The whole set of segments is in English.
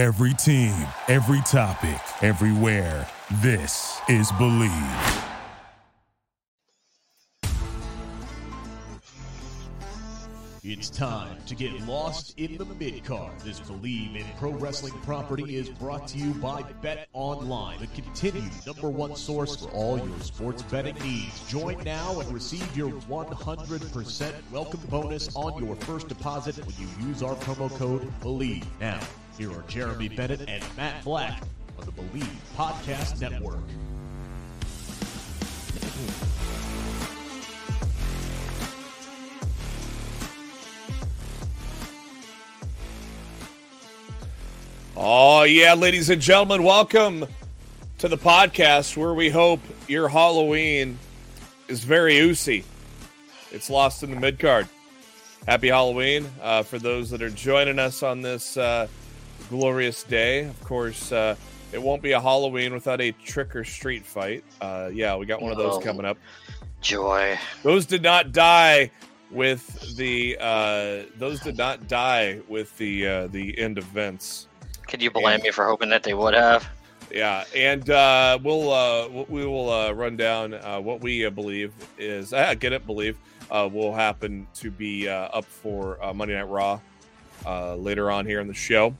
Every team, every topic, everywhere. This is Believe. It's time to get lost in the mid card. This Believe in Pro Wrestling property is brought to you by Bet Online, the continued number one source for all your sports betting needs. Join now and receive your 100% welcome bonus on your first deposit when you use our promo code BELIEVE. Now, here are Jeremy Bennett and Matt Black on the Believe Podcast Network. Oh, yeah, ladies and gentlemen, welcome to the podcast where we hope your Halloween is very oozy. It's lost in the mid card. Happy Halloween uh, for those that are joining us on this uh, glorious day. Of course, uh, it won't be a Halloween without a trick or street fight. Uh, yeah, we got one of those Oh. coming up. Joy. Those did not die with the. Uh, those did not die with the uh, the end events. Could you blame me for hoping that they would have? Yeah, and uh, we'll uh, we will uh, run down uh, what we uh, believe is uh, get it believe uh, will happen to be uh, up for uh, Monday Night Raw uh, later on here in the show.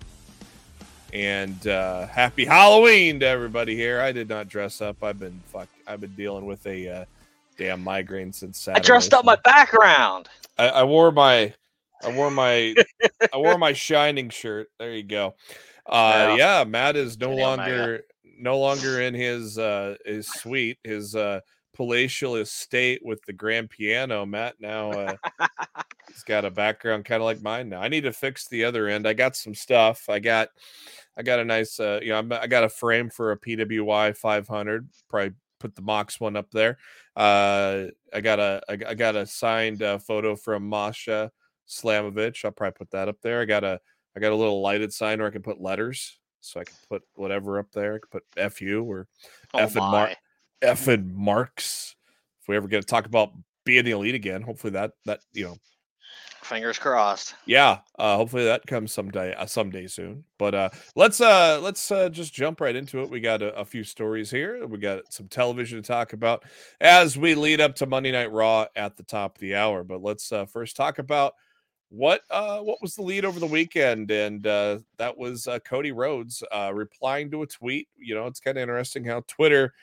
And uh, happy Halloween to everybody here. I did not dress up. I've been fuck. I've been dealing with a uh, damn migraine since Saturday. I dressed up my background. I, I wore my I wore my I wore my shining shirt. There you go. Uh yeah, Matt is no longer no longer in his uh his suite, his uh palatial estate with the grand piano. Matt now uh he's got a background kind of like mine now. I need to fix the other end. I got some stuff. I got I got a nice uh you know I'm- I got a frame for a PWI 500. Probably put the Mox one up there. Uh I got a I, I got a signed uh, photo from Masha Slamovich. I'll probably put that up there. I got a I got a little lighted sign where I can put letters, so I can put whatever up there. I can put "fu" or Oh F and. Mark "F" and marks. If we ever get to talk about being the elite again, hopefully that that you know Fingers crossed. yeah uh hopefully that comes someday uh, someday soon but uh let's uh let's uh just jump right into it. We got a, a few stories here. We got some television to talk about as we lead up to monday night raw at the top of the hour but let's uh first talk about what uh what was the lead over the weekend? And uh that was uh cody rhodes uh replying to a tweet. You know it's kind of interesting how twitter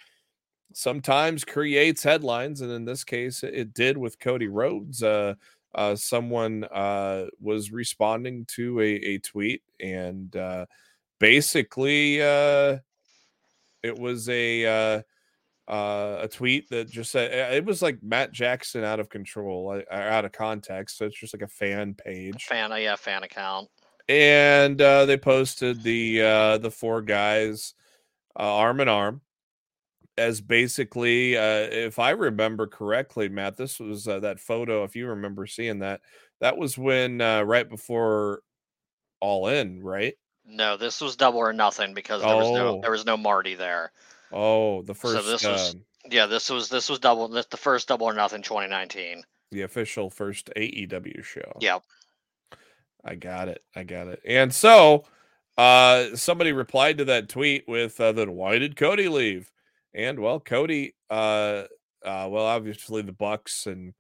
sometimes creates headlines and in this case it- did with cody rhodes uh uh, someone uh, was responding to a, a tweet and uh, basically uh, it was a uh, uh, a tweet that just said uh, it was like Matt Jackson out of control, uh, out of context. So it's just like a fan page, Fan, yeah, fan account. and uh, they posted the uh, the four guys uh, arm in arm as basically, uh, if I remember correctly, Matt, this was uh, that photo. If you remember seeing that, that was when uh, right before All In, right? No, this was double or nothing because there was Oh. no there was no Marty there. Oh, the So first, this was- um, Yeah, this was this was double this, the first double or nothing 2019. the official first AEW show. Yep. I got it. I got it. And so, uh, somebody replied to that tweet with, uh, "Then why did Cody leave?" And well, Cody, uh, uh, well, obviously the Bucks and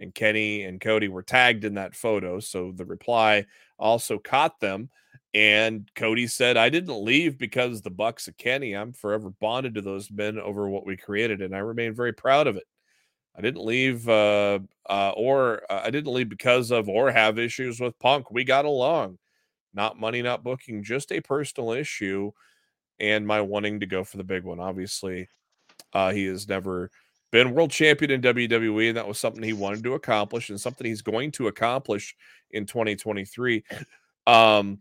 and Kenny and Cody were tagged in that photo, so the reply also caught them. And Cody said, "I didn't leave because the Bucks of Kenny. I'm forever bonded to those men over what we created, and I remain very proud of it." I didn't leave, uh, uh, or uh, I didn't leave because of or have issues with Punk. We got along. Not money, not booking, just a personal issue, and my wanting to go for the big one. Obviously, uh, he has never been world champion in WWE, and that was something he wanted to accomplish, and something he's going to accomplish in 2023. Um,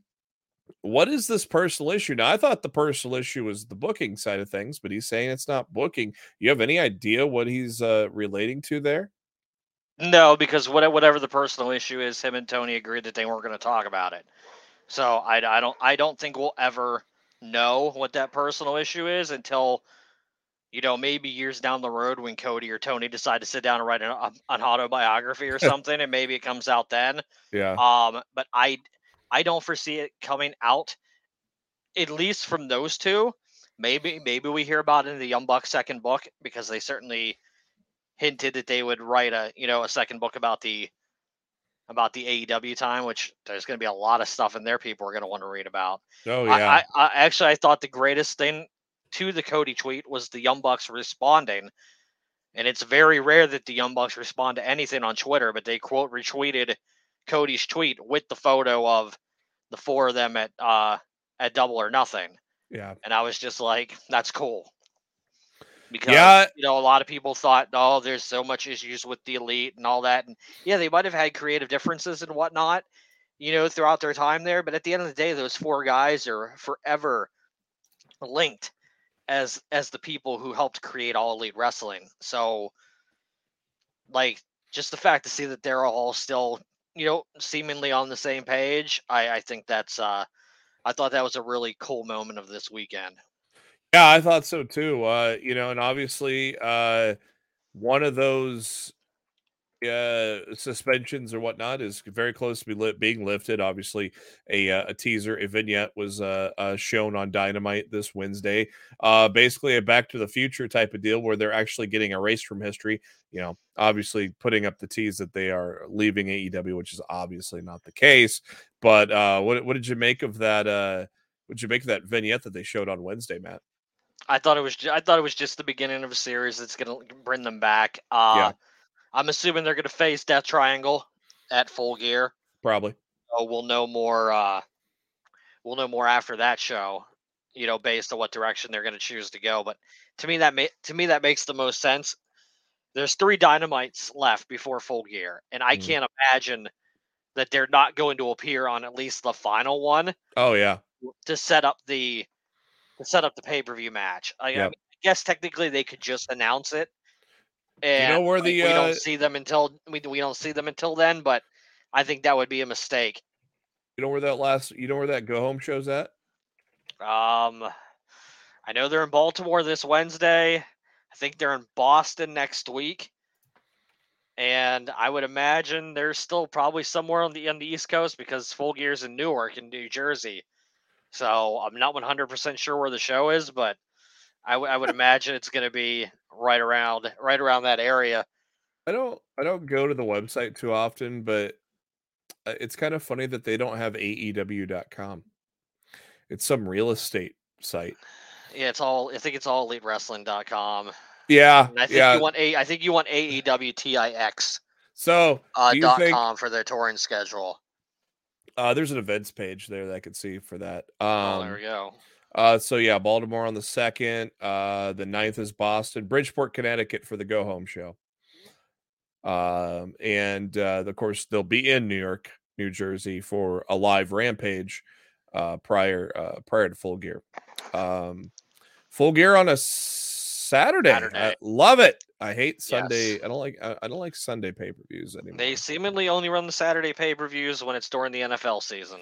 what is this personal issue? Now, I thought the personal issue was the booking side of things, but he's saying it's not booking. You have any idea what he's uh, relating to there? No, because whatever the personal issue is, him and Tony agreed that they weren't going to talk about it. So I, I don't I don't think we'll ever know what that personal issue is until you know maybe years down the road when Cody or Tony decide to sit down and write an, an autobiography or something, and maybe it comes out then. Yeah. Um, but I I don't foresee it coming out at least from those two, maybe maybe we hear about it in the Young Bucks second book because they certainly hinted that they would write a you know a second book about the about the AEW time, which there's going to be a lot of stuff in there people are going to want to read about. Oh I- yeah. I, I actually I thought the greatest thing to the Cody tweet was the Young Bucks responding. And it's very rare that the Young Bucks respond to anything on Twitter, but they quote retweeted Cody's tweet with the photo of the four of them at uh at double or nothing. yeah. And I was just like, that's cool. Because Yeah. you know, a lot of people thought, oh, there's so much issues with the elite and all that. And yeah, they might have had creative differences and whatnot, you know, throughout their time there. But at the end of the day, those four guys are forever linked as as the people who helped create all elite wrestling. So like just the fact to see that they're all still, you know, seemingly on the same page, I, I think that's uh I thought that was a really cool moment of this weekend. Yeah, I thought so too. Uh, you know, and obviously, uh, one of those uh, suspensions or whatnot is very close to be being lifted. Obviously, a uh, a teaser, a vignette was uh, uh, shown on Dynamite this Wednesday. Uh, basically, a Back to the Future type of deal where they're actually getting erased from history. You know, obviously putting up the tease that they are leaving AEW, which is obviously not the case. But uh, what what did you make of that? Uh, what did you make of that vignette that they showed on Wednesday, Matt? I thought it was ju- I thought it was just the beginning of a series that's going to bring them back. Uh Yeah. I'm assuming they're going to face Death Triangle at Full Gear. Probably. So we'll know more uh we'll know more after that show, you know, based on what direction they're going to choose to go, but to me that ma- to me that makes the most sense. There's 3 dynamites left before Full Gear, and I Mhm. can't imagine that they're not going to appear on at least the final one Oh yeah. to set up the to set up the pay per view match. I, I mean, I guess technically they could just announce it. you And know where like, the we uh, don't see them until we we don't see them until then, but I think that would be a mistake. you know where that last you know where that go home show's at? Um, I know they're in Baltimore this Wednesday. I think they're in Boston next week. And I would imagine they're still probably somewhere on the on the East Coast because Full Gear's in Newark in New Jersey. So I'm not 100% sure where the show is, but I, w- I would imagine it's going to be right around right around that area. I don't I don't go to the website too often, but uh, it's kind of funny that they don't have AEW.com. It's some real estate site. Yeah, it's all I think it's all elitewrestling.com. Yeah, And I think yeah. you want a I think you want AEWTIX so uh, dot think com for their touring schedule. Uh, there's an events page there that I could see for that. Um, oh, there we go. Uh, so yeah, Baltimore on the second. Uh, the ninth is Boston, Bridgeport, Connecticut for the go home show. Um, and uh, of course they'll be in New York, New Jersey for a live rampage uh, prior uh, prior to Full Gear. Um, full Gear on a Saturday. I Saturday. love it. I hate Sunday. Yes. I don't like. I, I don't like Sunday pay per views anymore. They seemingly only run the Saturday pay per views when it's during the NFL season.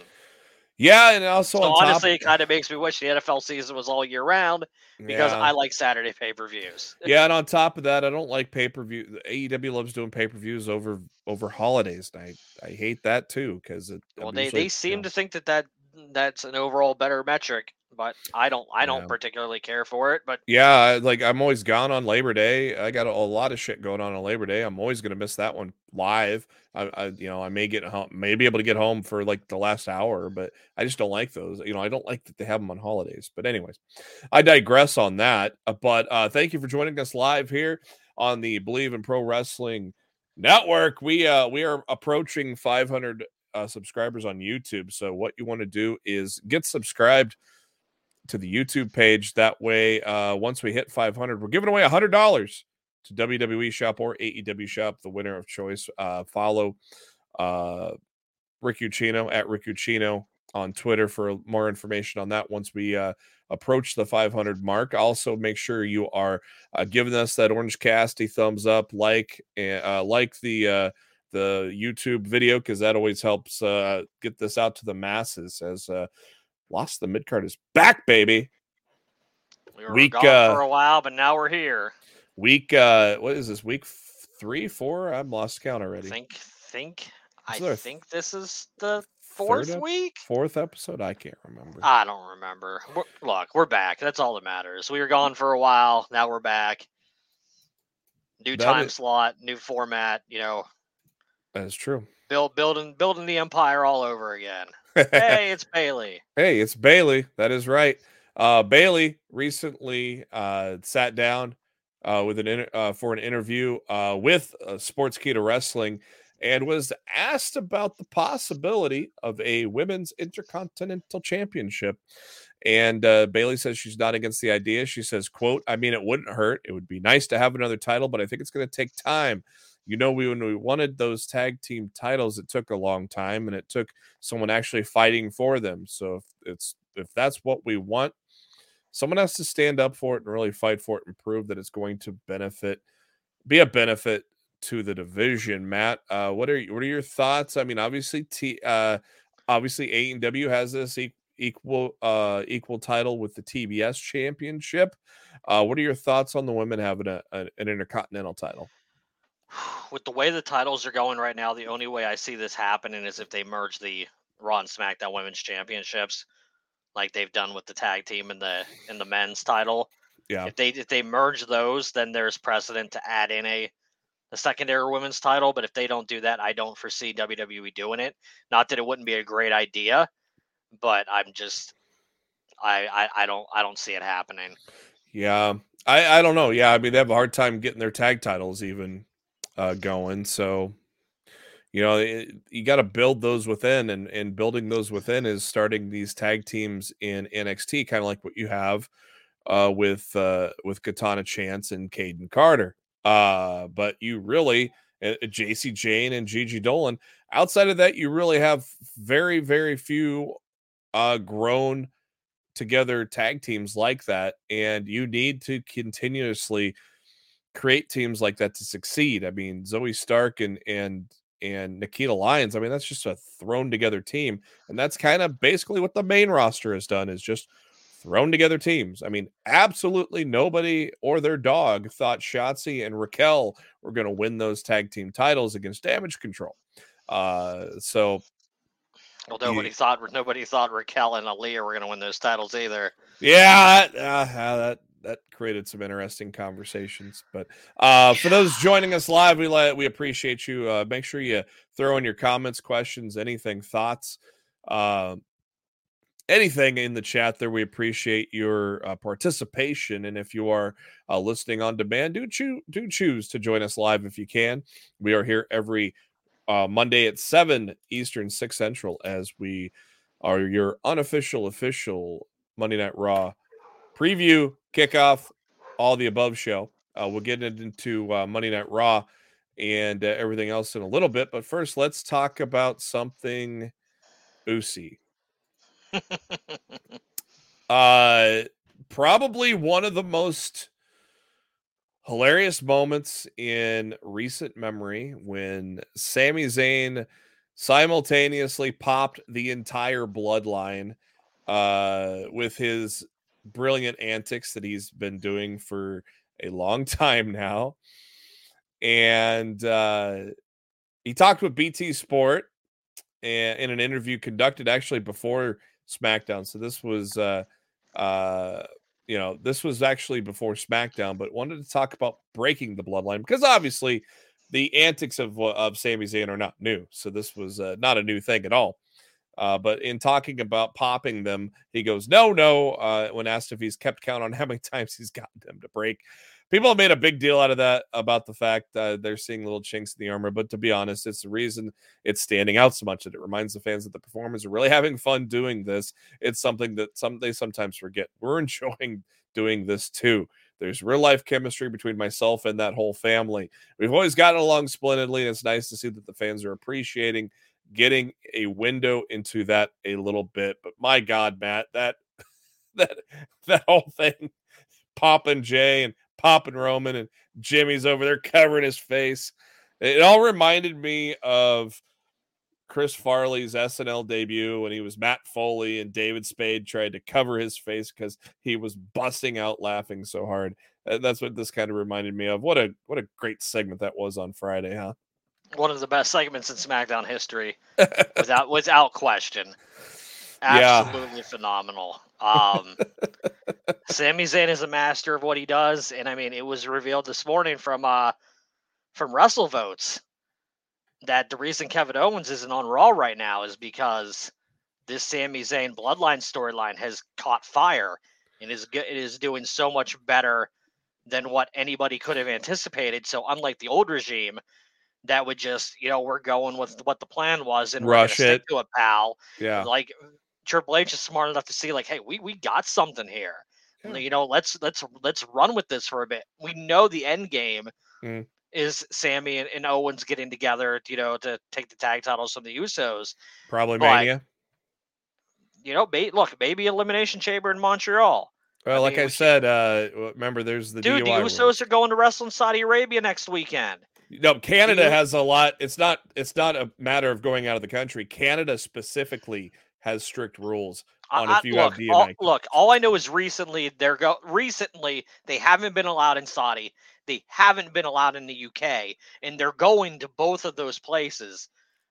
yeah, and also So on top- honestly, it kind of makes me wish the NFL season was all year round because Yeah. I like Saturday pay per views. yeah, and on top of that, I don't like pay per view. AEW loves doing pay per views over over holidays, and I I hate that too because it. Well, they, they you seem know, to think that, that that's an overall better metric, but I don't I don't Yeah. particularly care for it. But Yeah, like I'm always gone on Labor Day. I got a, a lot of shit going on on Labor Day. I'm always gonna miss that one live. I, I you know I may get home, may be able to get home for like the last hour, but I just don't like those. You know, I don't like that they have them on holidays. But anyways, I digress on that. Uh, But uh, thank you for joining us live here on the Believe in Pro Wrestling Network. We uh we are approaching 500 uh, subscribers on YouTube. So what you want to do is get subscribed to the YouTube page. That way, uh, once we hit 500, we're giving away $100 to WWE Shop or AEW Shop, the winner of choice. Uh, follow uh, Rick Ucchino at Rick Ucchino on Twitter for more information on that once we uh, approach the 500 mark. Also, make sure you are uh, giving us that orange casty thumbs up, like, uh, like the uh, the YouTube video because that always helps uh, get this out to the masses. As uh, Lost the mid card is back, baby. we were Week, gone uh, for a while, but now we're here. Week uh what is this? Week three, four? I'm lost count already. think think I Is there a th- think this is the fourth week. fourth episode. I can't remember. I don't remember. We're, look, we're back. That's all that matters. We were gone for a while. Now we're back. New That time is- slot, new format. You know, That's true. build building building the empire all over again. Hey, it's Bayley. Hey, it's Bayley. That is right. Uh, Bayley recently uh, sat down uh, with an inter- uh, for an interview uh, with uh, Sportskeeda Wrestling and was asked about the possibility of a women's intercontinental championship. And uh, Bayley says she's not against the idea. She says, "quote I mean, it wouldn't hurt. It would be nice to have another title, but I think it's going to take time." You know, we when we wanted those tag team titles, it took a long time, and it took someone actually fighting for them. So if it's if that's what we want, someone has to stand up for it and really fight for it and prove that it's going to benefit, be a benefit to the division. Matt, uh, what are what are your thoughts? I mean, obviously, T, uh, obviously AEW has this e- equal uh equal title with the TBS championship. Uh, what are your thoughts on the women having a, a an intercontinental title? With the way the titles are going right now, the only way I see this happening is if they merge the Raw and SmackDown Women's Championships, like they've done with the tag team and the and the men's title. Yeah, If they if they merge those, then there's precedent to add in a a secondary women's title. But if they don't do that, I don't foresee WWE doing it. Not that it wouldn't be a great idea, but I'm just I I, I don't I don't see it happening. Yeah, I I don't know. Yeah, I mean they have a hard time getting their tag titles even uh, going. So you know it, you got to build those within, and and building those within is starting these tag teams in NXT, kind of like what you have uh, with uh, with Katana Chance and Kayden Carter. Uh, but you really uh, Jacy Jayne and Gigi Dolan. Outside of that, you really have very very few uh, grown together tag teams like that and you need to continuously create teams like that to succeed. I mean zoey stark and and and nikkita lyons i mean that's just a thrown together team and that's kind of basically what the main roster has done is just thrown together teams. I mean absolutely nobody or their dog thought shotzi and raquel were going to win those tag team titles against damage control. Uh so Well, nobody thought nobody thought Raquel and Aliyah were going to win those titles either. Yeah, uh, uh, that that created some interesting conversations. But uh, for those joining us live, we let we appreciate you. Uh, make sure you throw in your comments, questions, anything, thoughts, uh, anything in the chat. There, we appreciate your uh, participation. And if you are uh, listening on demand, do choose do choose to join us live if you can. We are here every uh, Monday at seven Eastern, six Central, as we are your unofficial official Monday Night Raw preview, kickoff, all the above show. Uh, we'll get into uh, Monday Night Raw and uh, everything else in a little bit. But first, let's talk about something Usi. Uh, probably one of the most hilarious moments in recent memory when Sami Zayn simultaneously popped the entire bloodline uh, with his brilliant antics that he's been doing for a long time now. And uh, he talked with BT Sport in an interview conducted actually before SmackDown. So this was, uh, uh, you know, this was actually before SmackDown, but wanted to talk about breaking the bloodline because obviously the antics of of Sami Zayn are not new. So this was uh, not a new thing at all. Uh, but in talking about popping them, he goes, "No, no." Uh, when asked if he's kept count on how many times he's gotten them to break, people have made a big deal out of that about the fact uh, they're seeing little chinks in the armor. But to be honest, it's the reason it's standing out so much that it reminds the fans that the performers are really having fun doing this. It's something that some they sometimes forget. We're enjoying doing this too. There's real life chemistry between myself and that whole family. We've always gotten along splendidly, and it's nice to see that the fans are appreciating getting a window into that a little bit. But my God, Matt, that that that whole thing, popping Jay and popping Roman and Jimmy's over there covering his face. It all reminded me of Chris Farley's SNL debut when he was Matt Foley and David Spade tried to cover his face because he was busting out laughing so hard. That's what this kind of reminded me of. What a what a great segment that was on Friday, huh? One of the best segments in SmackDown history, without without question. Yeah. Absolutely phenomenal. Um, Sami Zayn is a master of what he does, and I mean, it was revealed this morning from uh from WrestleVotes that the reason Kevin Owens isn't on Raw right now is because this Sami Zayn Bloodline storyline has caught fire and is it is doing so much better than what anybody could have anticipated. So unlike the old regime, that would just you know we're going with what the plan was and Rush stick it. to it, pal. Yeah. Like Triple H is smart enough to see like, hey, we we got something here. Yeah. You know, let's let's let's run with this for a bit. We know the end game Mm. is Sami and, and Owens getting together, you know, to take the tag titles from the Usos. Probably But- Mania. You know, may, look, maybe Elimination Chamber in Montreal. Well, like mean, I said, uh, remember there's the Dude, the DUI rule. Usos are going to wrestle in Saudi Arabia next weekend. No, Canada has a lot. It's not. It's not a matter of going out of the country. Canada specifically has strict rules on I- if you have look, DMA. all, look, all I know is recently they're go recently they haven't been allowed in Saudi. They haven't been allowed in the UK, and they're going to both of those places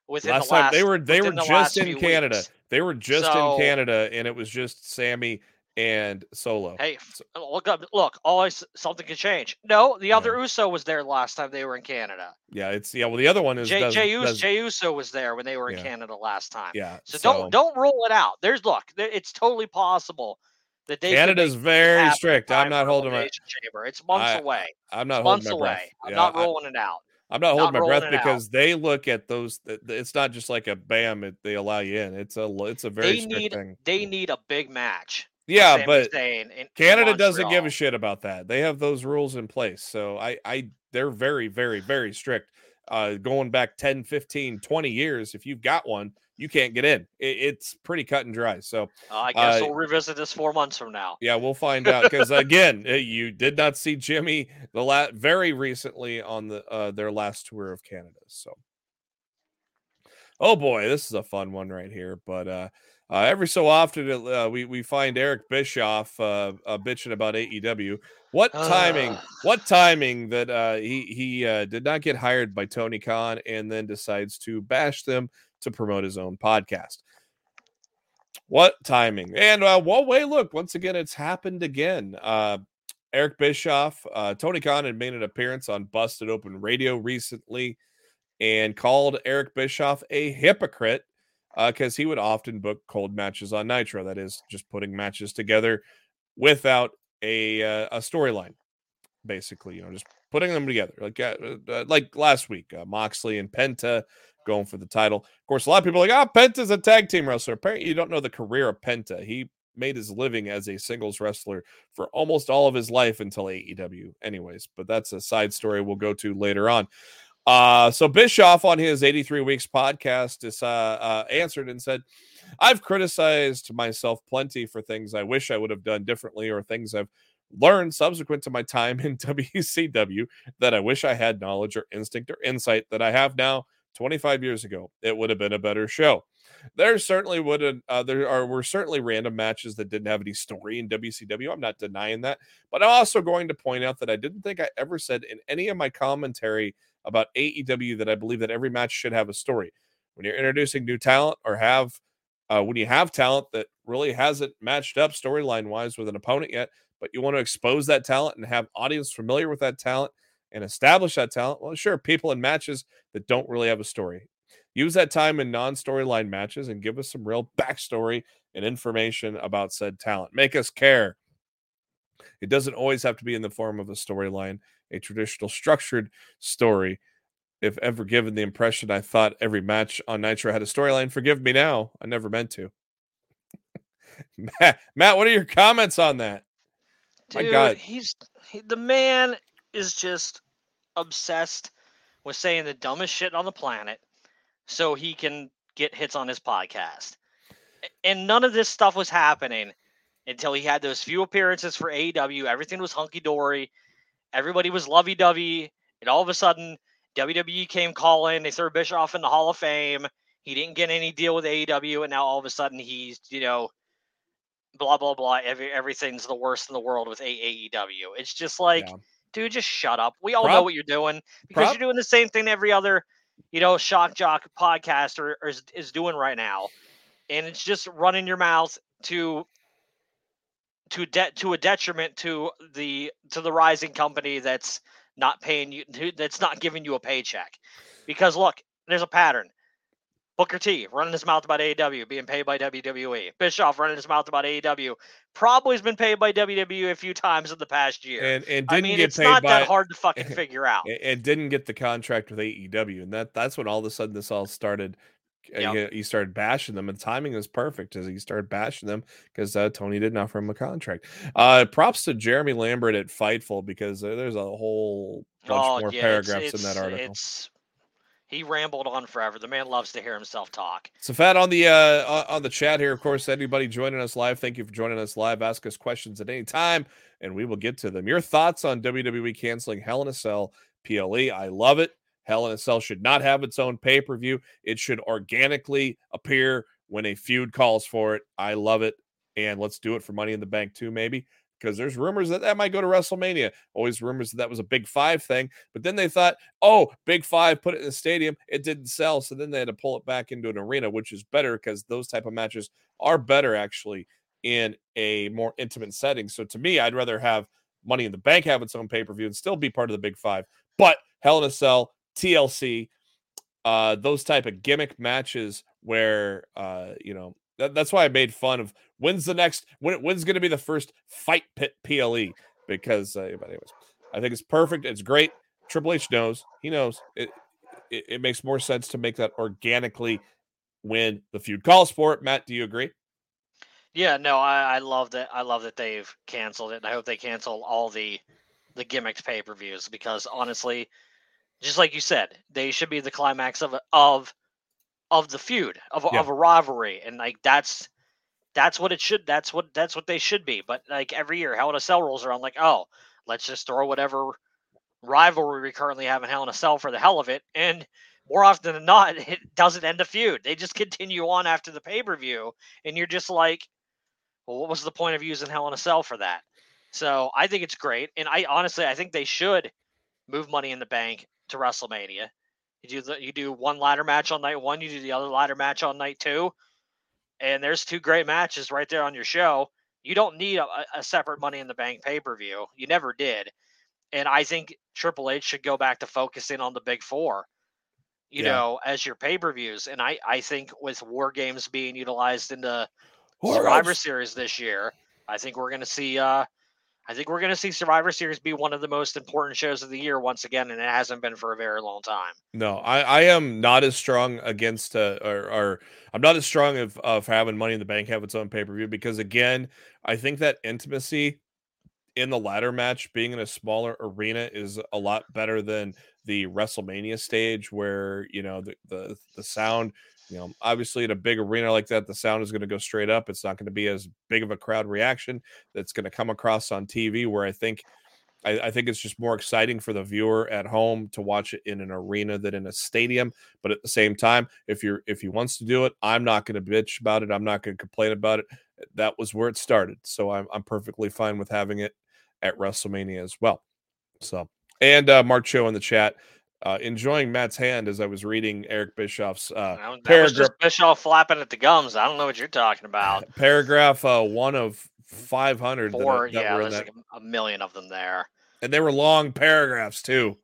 within Last the last. time they were they were the just in Canada. weeks. They were just So- in Canada, and it was just Sami and Solo. Hey, look up! Look, always something can change. No, the other Uso was there last time they were in Canada. Yeah, it's yeah. Well, the other one is Jay, does, Jay, Uso, does- Jay Uso was there when they were in Yeah. Canada last time. yeah. So, so don't don't rule it out. There's look, it's totally possible that they Canada's very strict. I'm not holding my. Chamber. It's months I- away. I'm not months holding my away. breath. I'm Yeah, not I- rolling it out. I'm not Not holding my breath because they look at those. th- th- It's not just like a bam. It, they allow you in. It's a It's a very They strict need thing. they need a big match. Yeah, but Zayn in- in Canada doesn't give a shit about that. They have those rules in place. So I I they're very very very strict. Uh going back 10, 15, 20 years if you've got one, you can't get in. It, it's pretty cut and dry. So Uh, I guess uh, we'll revisit this four months from now. yeah, we'll find out cuz again, uh, you did not see Jimmy the la- very recently on the uh their last tour of Canada. So Oh boy, this is a fun one right here, but uh uh, every so often, uh, we we find Eric Bischoff uh, uh, bitching about AEW. What timing? Ugh. what timing that uh, he he uh, did not get hired by Tony Khan and then decides to bash them to promote his own podcast. What timing? And uh, well, wait, look, once again, it's happened again. Uh, Eric Bischoff, uh, Tony Khan had made an appearance on Busted Open Radio recently and called Eric Bischoff a hypocrite because he would often book cold matches on Nitro. That is, just putting matches together without a uh, a storyline, basically. You know, just putting them together, like uh, uh, like last week, uh, Moxley and Penta going for the title. Of course, a lot of people are like, "Ah, Penta's a tag team wrestler." Apparently, you don't know the career of Penta. He made his living as a singles wrestler for almost all of his life until AEW. Anyways, but that's a side story we'll go to later on. Uh, so Bischoff on his 83 Weeks podcast is, uh, uh, answered and said, I've criticized myself plenty for things I wish I would have done differently or things I've learned subsequent to my time in WCW that I wish I had knowledge or instinct or insight that I have now 25 years ago. It would have been a better show. There certainly would have, uh, there are were certainly random matches that didn't have any story in WCW. I'm not denying that, but I'm also going to point out that I didn't think I ever said in any of my commentary about AEW that I believe that every match should have a story. When you're introducing new talent or have uh, when you have talent that really hasn't matched up storyline wise with an opponent yet, but you want to expose that talent and have audience familiar with that talent and establish that talent, well, sure, people in matches that don't really have a story. Use that time in non storyline matches and give us some real backstory and information about said talent. Make us care. It doesn't always have to be in the form of a storyline, a traditional structured story. If ever given the impression I thought every match on Nitro had a storyline, forgive me now. I never meant to. Matt, Matt, what are your comments on that? My Dude, God. he's he, the man is just obsessed with saying the dumbest shit on the planet so he can get hits on his podcast. And none of this stuff was happening until he had those few appearances for AEW. Everything was hunky dory. Everybody was lovey dovey. And all of a sudden, WWE came calling. They threw Bischoff in the Hall of Fame. He didn't get any deal with AEW. And now all of a sudden, he's, you know, blah blah blah. Every everything's the worst in the world with AEW. It's just like, Yeah. dude, just shut up. We all know what you're doing because prob- you're doing the same thing every other you know, Shock Jock podcast or, or is, is doing right now. And it's just running your mouth to to debt to a detriment to the to the rising company that's not paying you that's not giving you a paycheck. Because look, there's a pattern. Booker T running his mouth about AEW being paid by WWE. Bischoff running his mouth about AEW probably has been paid by WWE a few times in the past year. And and didn't I mean, get it's paid not by that hard to fucking figure out. and- and didn't get the contract with AEW, and that that's when all of a sudden this all started. Uh, Yep. He, he started bashing them, and timing is perfect as he started bashing them because uh, Tony didn't offer him a contract. Uh, props to Jeremy Lambert at Fightful because uh, there's a whole bunch oh, more yeah, paragraphs it's, in that article. It's he rambled on forever. The man loves to hear himself talk. So fat on the uh on the chat here, of course. Anybody joining us live, thank you for joining us live. Ask us questions at any time, and we will get to them. Your thoughts on WWE canceling Hell in a Cell PLE? I love it. Hell in a Cell should not have its own pay per view. It should organically appear when a feud calls for it. I love it, and let's do it for Money in the Bank too, maybe because there's rumors that that might go to WrestleMania. Always rumors that that was a Big Five thing, but then they thought, oh, Big Five put it in the stadium, it didn't sell, so then they had to pull it back into an arena, which is better because those type of matches are better actually in a more intimate setting. So to me, I'd rather have Money in the Bank have its own pay per view and still be part of the Big Five, but Hell in a Cell, TLC, uh, those type of gimmick matches where uh, you know that, that's why I made fun of when's the next when when's going to be the first fight pit PLE because uh, anyways, I think it's perfect. It's great. Triple H knows. He knows it, it. It makes more sense to make that organically when the feud calls for it. Matt, do you agree? Yeah, no, I, I love that. I love that they've canceled it. And I hope they cancel all the the gimmicks pay per views because honestly, just like you said, they should be the climax of of of the feud of a, Yeah. of a rivalry, and like that's that's what it should. That's what that's what they should be. But like every year, Hell in a Cell rolls around, like oh, let's just throw whatever rivalry we currently have in Hell in a Cell for the hell of it, and more often than not, it doesn't end a feud. They just continue on after the pay per view, and you're just like, well, what was the point of using Hell in a Cell for that? So I think it's great, and I honestly I think they should move Money in the Bank to WrestleMania. You do the, you do one ladder match on night one, you do the other ladder match on night two, and there's two great matches right there on your show. You don't need a, a separate Money in the Bank pay per view. You never did, and I think Triple H should go back to focusing on the Big Four. You Yeah. know, as your pay per views, and I I think with War Games being utilized in the Survivor Series this year. I think we're going to see. Uh, I think we're going to see Survivor Series be one of the most important shows of the year once again, and it hasn't been for a very long time. No, I, I am not as strong against uh, or, or I'm not as strong of, of having Money in the Bank have its own pay per view because again, I think that intimacy in the ladder match being in a smaller arena is a lot better than the WrestleMania stage where you know the the, the sound you know obviously in a big arena like that the sound is going to go straight up it's not going to be as big of a crowd reaction that's going to come across on TV where I think I, I think it's just more exciting for the viewer at home to watch it in an arena than in a stadium. But at the same time, if you're if he wants to do it, I'm not going to bitch about it. I'm not going to complain about it. That was where it started, so I'm I'm perfectly fine with having it at WrestleMania as well. So and uh, Mark Cho in the chat. Uh, enjoying Matt's hand as I was reading Eric Bischoff's uh, That that paragraph Bischoff flapping at the gums. I don't know what you're talking about. paragraph uh, one of 500 that, Four, that yeah, there's that like a, million of them there. and they were long paragraphs too.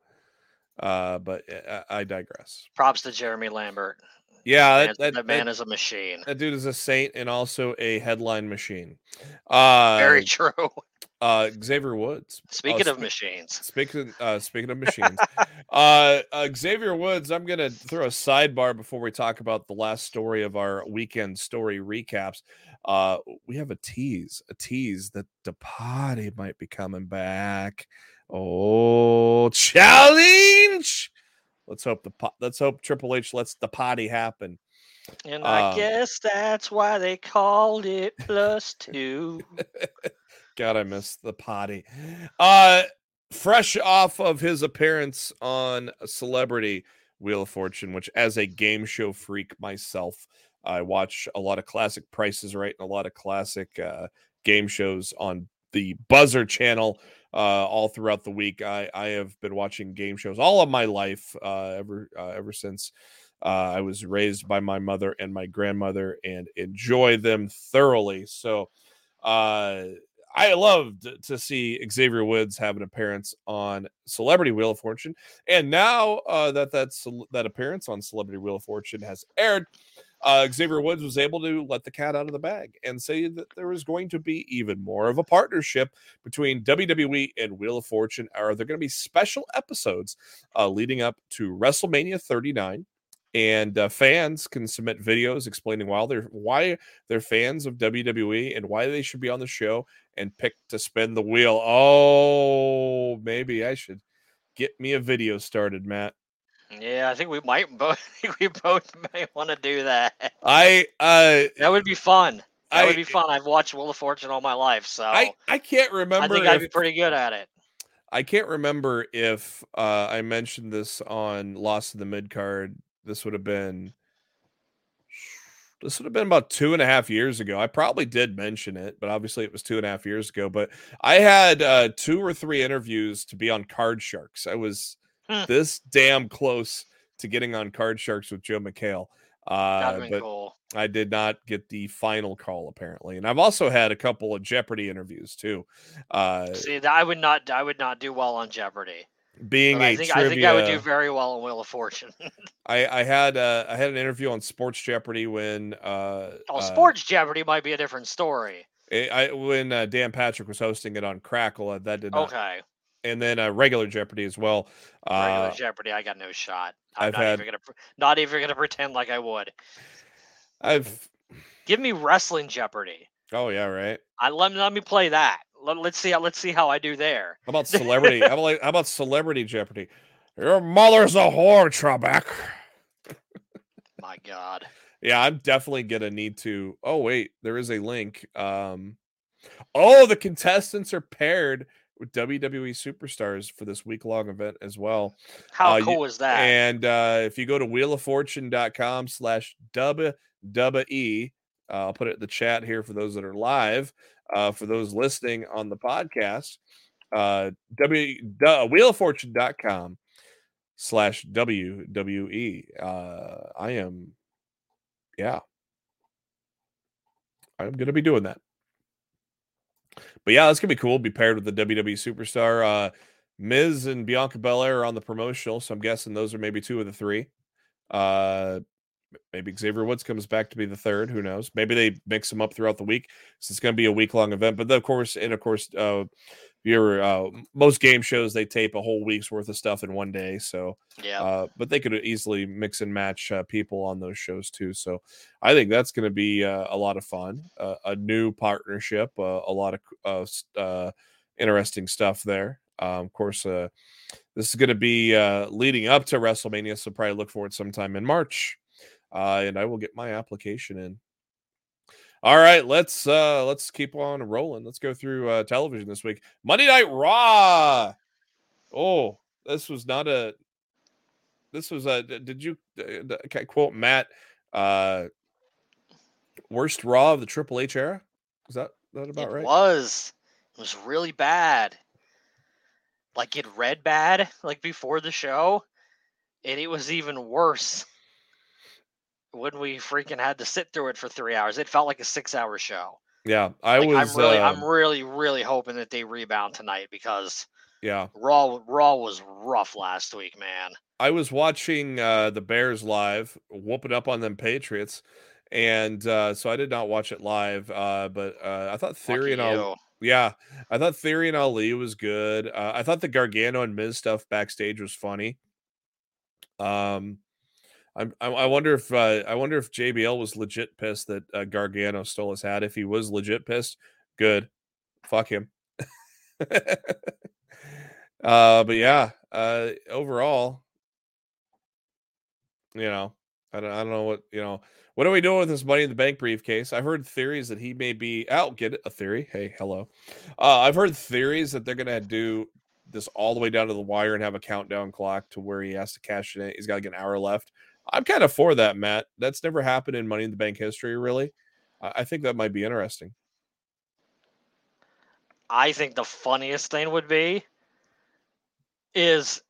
Uh, but I, I digress. Props to Jeremy Lambert. Yeah, that, that, that man that, is a machine. that dude is a saint and also a headline machine. Uh, Very true. Uh, Xavier Woods. Speaking of spe- machines, Speaking uh, speaking of machines, uh, uh, Xavier Woods. I'm gonna throw a sidebar before we talk about the last story of our weekend story recaps. Uh, we have a tease, a tease that the party might be coming back. Oh, challenge! Let's hope the po- let's hope Triple H lets the party happen. and I um, guess that's why they called it plus two. God, I miss the potty. Uh fresh off of his appearance on Celebrity Wheel of Fortune, which as a game show freak myself, I watch a lot of classic prices right and a lot of classic uh game shows on the Buzzer channel uh, all throughout the week. I I have been watching game shows all of my life uh, ever uh, ever since uh, I was raised by my mother and my grandmother and enjoy them thoroughly. So uh, I loved to see Xavier Woods have an appearance on Celebrity Wheel of Fortune, and now uh, that that's that appearance on Celebrity Wheel of Fortune has aired, uh, Xavier Woods was able to let the cat out of the bag and say that there was going to be even more of a partnership between WWE and Wheel of Fortune. Are there going to be special episodes uh, leading up to WrestleMania 39? And uh, fans can submit videos explaining why they're why they're fans of WWE and why they should be on the show and pick to spin the wheel. Oh, maybe I should get me a video started, Matt. Yeah, I think we might both. we both might want to do that. I uh, that would be fun. That I, would be fun. I've watched Wheel of Fortune all my life, so I I can't remember. I think I'd be pretty good at it. I can't remember if uh, I mentioned this on Lost in the Mid Card this would have been this would have been about two and a half years ago. I probably did mention it, but obviously it was two and a half years ago. But I had uh, two or three interviews to be on Card Sharks. I was Hmm. this damn close to getting on Card Sharks with Joel McHale. Uh, but cool. I did not get the final call apparently, and I've also had a couple of Jeopardy interviews too. Uh, See, I would not. I would not do well on Jeopardy. Being But a I think trivia, I think I would do very well on Wheel of Fortune. I, I had uh, I had an interview on Sports Jeopardy when uh, oh, uh, Sports Jeopardy might be a different story. I, I when uh, Dan Patrick was hosting it on Crackle, uh, that did not. Okay, And then uh, regular Jeopardy as well. regular Uh, Jeopardy, I got no shot. I'm I've not had- even gonna. Not even gonna pretend like I would. I've Give me wrestling Jeopardy. oh yeah right. I let let me play that. Let, let's see how let's see how I do there. How about celebrity? how about how about celebrity Jeopardy? Your mother's a whore, Trebek. My God. Yeah, I'm definitely gonna need to. Oh wait, there is a link. Um, oh, the contestants are paired with WWE superstars for this week long event as well. How Uh, you- cool is that? And uh, if you go to wheeloffortune.com slash WWE, uh, I'll put it in the chat here for those that are live. Uh, for those listening on the podcast, uh, w, du- wheeloffortune.com slash WWE. Uh, I am, yeah, I'm going to be doing that. But yeah, that's going to be cool. Be paired with the WWE superstar. Uh, Miz and Bianca Belair are on the promotional, so I'm guessing those are maybe two of the three. Uh, maybe Xavier Woods comes back to be the third. Who knows? Maybe they mix them up throughout the week. So it's going to be a week long event. But of course, and of course, uh, you're uh, most game shows they tape a whole week's worth of stuff in one day. So, yeah. uh, but they could easily mix and match uh, people on those shows too. So I think that's going to be uh, a lot of fun, uh, a new partnership, uh, a lot of uh, uh, interesting stuff there. Um, of course, uh, this is going to be uh, leading up to WrestleMania, so probably look for it sometime in March, uh, and I will get my application in. All right, let's uh let's keep on rolling. Let's go through uh television this week. Monday Night Raw. Oh, this was not a this was a did you uh, can I quote Matt uh worst Raw of the Triple H era? Is that that about it right? was. It was really bad. Like it read bad, like before the show, and it was even worse when we freaking had to sit through it for three hours. It felt like a six-hour show. Yeah, I Like, was I'm really, um, I'm really, really hoping that they rebound tonight because yeah. Raw, Raw was rough last week, man. I was watching uh the Bears live, whooping up on them Patriots. And uh so I did not watch it live. Uh but uh I thought Theory Lucky and all. Yeah, I thought Theory and Ali was good. Uh, I thought the Gargano and Miz stuff backstage was funny. Um, I'm, I, wonder if uh, I wonder if JBL was legit pissed that uh, Gargano stole his hat. If he was legit pissed, good, fuck him. uh, but yeah, uh, overall, you know, I don't, I don't know what you know. What are we doing with this money in the bank briefcase? I've heard theories that he may be out. Get it? A theory? Hey, hello. Uh, I've heard theories that they're gonna do this all the way down to the wire and have a countdown clock to where he has to cash it in. He's got like an hour left. I'm kind of for that, Matt. That's never happened in Money in the Bank history, really. I, think that might be interesting. I think the funniest thing would be is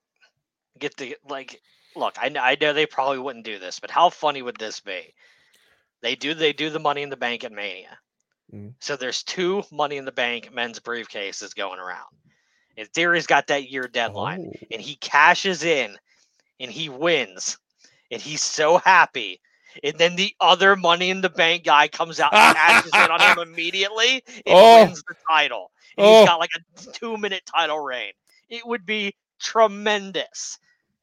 get the like look, I, I know they probably wouldn't do this, but how funny would this be? They do they do the money in the bank at Mania. Mm. So there's two money in the bank men's briefcases going around. And Theory's got that year deadline. Oh. And he cashes in and he wins. And he's so happy. And then the other money in the bank guy comes out and cashes in on him immediately and Oh. wins the title. And Oh. he's got like a two minute title reign. It would be tremendous.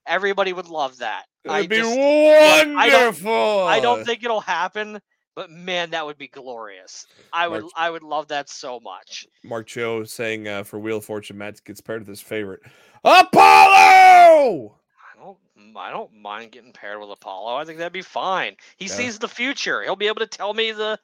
Everybody would love that. I It'd be just- I don't- wonderful. I don't think it'll happen, but man, that would be glorious. I would I would love that so much. Mark Cho saying uh, for Wheel of Fortune, Matt gets paired with his favorite Apollo. I don't mind getting paired with Apollo. I think that'd be fine. He Yeah. sees the future. He'll be able to tell me the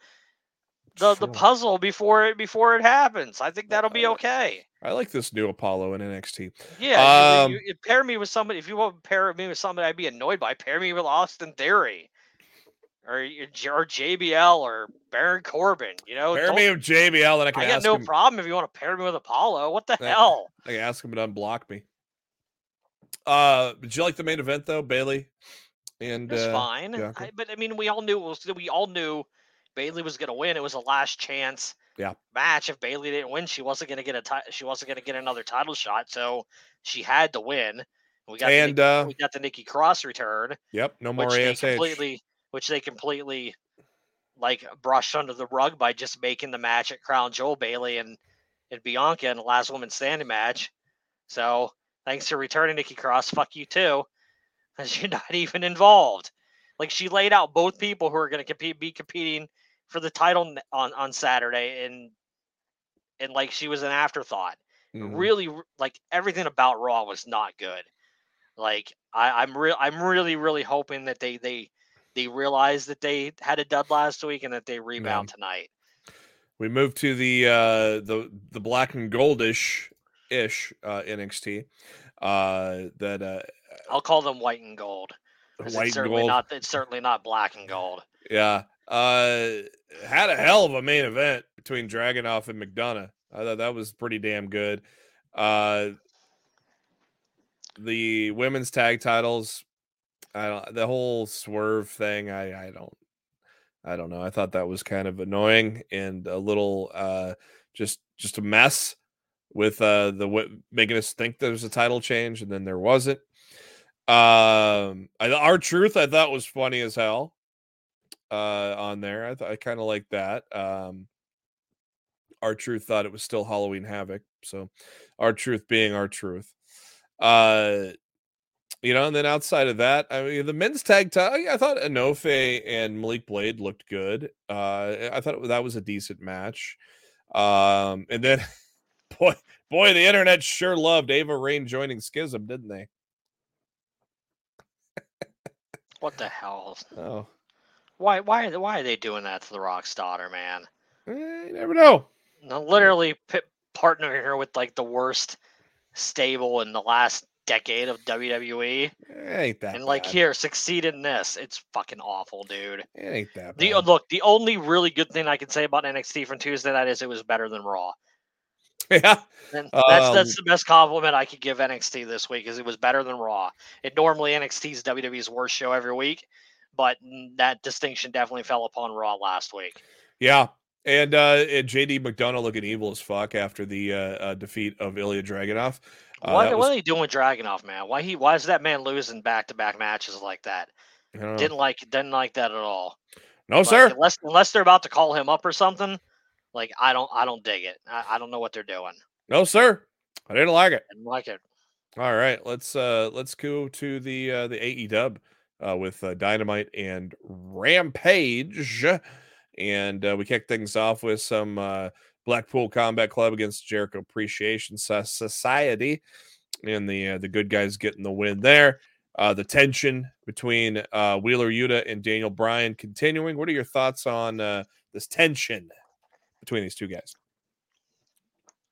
the, the puzzle before it before it happens. I think that'll be okay. I like this new Apollo in NXT. Yeah, um, you, you pair me with somebody. If you want to pair me with somebody, I'd be annoyed by. Pair me with Austin Theory, or or JBL or Baron Corbin. You know, Pair me with JBL, and I can I got no him. problem if you want to pair me with Apollo. What the Yeah. hell? I can ask him to unblock me. Uh, did you like the main event though, Bayley? And It's uh, fine. Bianca? I, but I mean, we all knew it was, we all knew Bayley was going to win. It was a last chance Yeah. match. If Bayley didn't win, she wasn't going to get a ti- she wasn't going to get another title shot. So she had to win. We got And, the, Nikki- uh, we got the Nikki Cross return, Yep, no more which they completely which they completely like brushed under the rug by just making the match at Crown Jewel Bayley and and Bianca in the last woman standing match. So thanks for returning Nikki Cross. Fuck you too, because you're not even involved. Like she laid out both people who are going to compete, be competing for the title on on Saturday, and and like she was an afterthought. Mhm. Really, like everything about Raw was not good. Like I, I'm real, I'm really, really hoping that they they they realize that they had a dud last week and that they rebound tonight. We move to the uh the the black and goldish ish uh NXT. Uh that uh I'll call them white and gold. white it's and certainly gold. not. It's certainly not black and gold. Yeah. Uh had a hell of a main event between Dragunov and McDonagh. I thought that was pretty damn good. Uh the women's tag titles, I don't the whole swerve thing, I I don't I don't know. I thought that was kind of annoying and a little uh just just a mess with uh the making us think there was a title change and then there wasn't. Um R-Truth I thought was funny as hell uh on there. I th- I kind of like that. Um R-Truth thought it was still Halloween Havoc. So R-Truth being R-Truth. Uh you know, and then outside of that, I mean, the men's tag tag, I thought Enofe and Malik Blade looked good. Uh, I thought that was a decent match. Um, and then, boy, boy, the internet sure loved Ava Raine joining Schism, didn't they? What the hell? Oh, Why? Why? are they- Why are they doing that to the Rock's daughter, man? eh, you never know. No, literally pit, partnering her with like the worst stable in the last decade of WWE, It ain't that and like bad. here succeed in this. It's fucking awful, dude. It ain't that The bad. look, the only really good thing I can say about NXT from Tuesday night is it was better than Raw. yeah, And that's Um, that's the best compliment I could give NXT this week is it was better than Raw. It normally NXT's WWE's worst show every week, but that distinction definitely fell upon Raw last week. yeah. And uh, and JD McDonagh looking evil as fuck after the uh, uh, defeat of Ilya Dragunov. Uh, what, that what are they doing with Dragunov, man? Why he why is that man losing back to back matches like that? I don't know. Didn't like didn't like that at all. no, Like, sir. Unless unless they're about to call him up or something, like I don't I don't dig it. I, I don't know what they're doing. No, sir. I didn't like it. I don't like it. All right, let's uh let's go to the uh the AE dub uh with uh, Dynamite and Rampage. And uh, we kick things off with some uh Blackpool Combat Club against Jericho Appreciation Society. And the uh, the good guys getting the win there. Uh the tension between uh Wheeler Yuta and Daniel Bryan continuing. What are your thoughts on uh this tension between these two guys?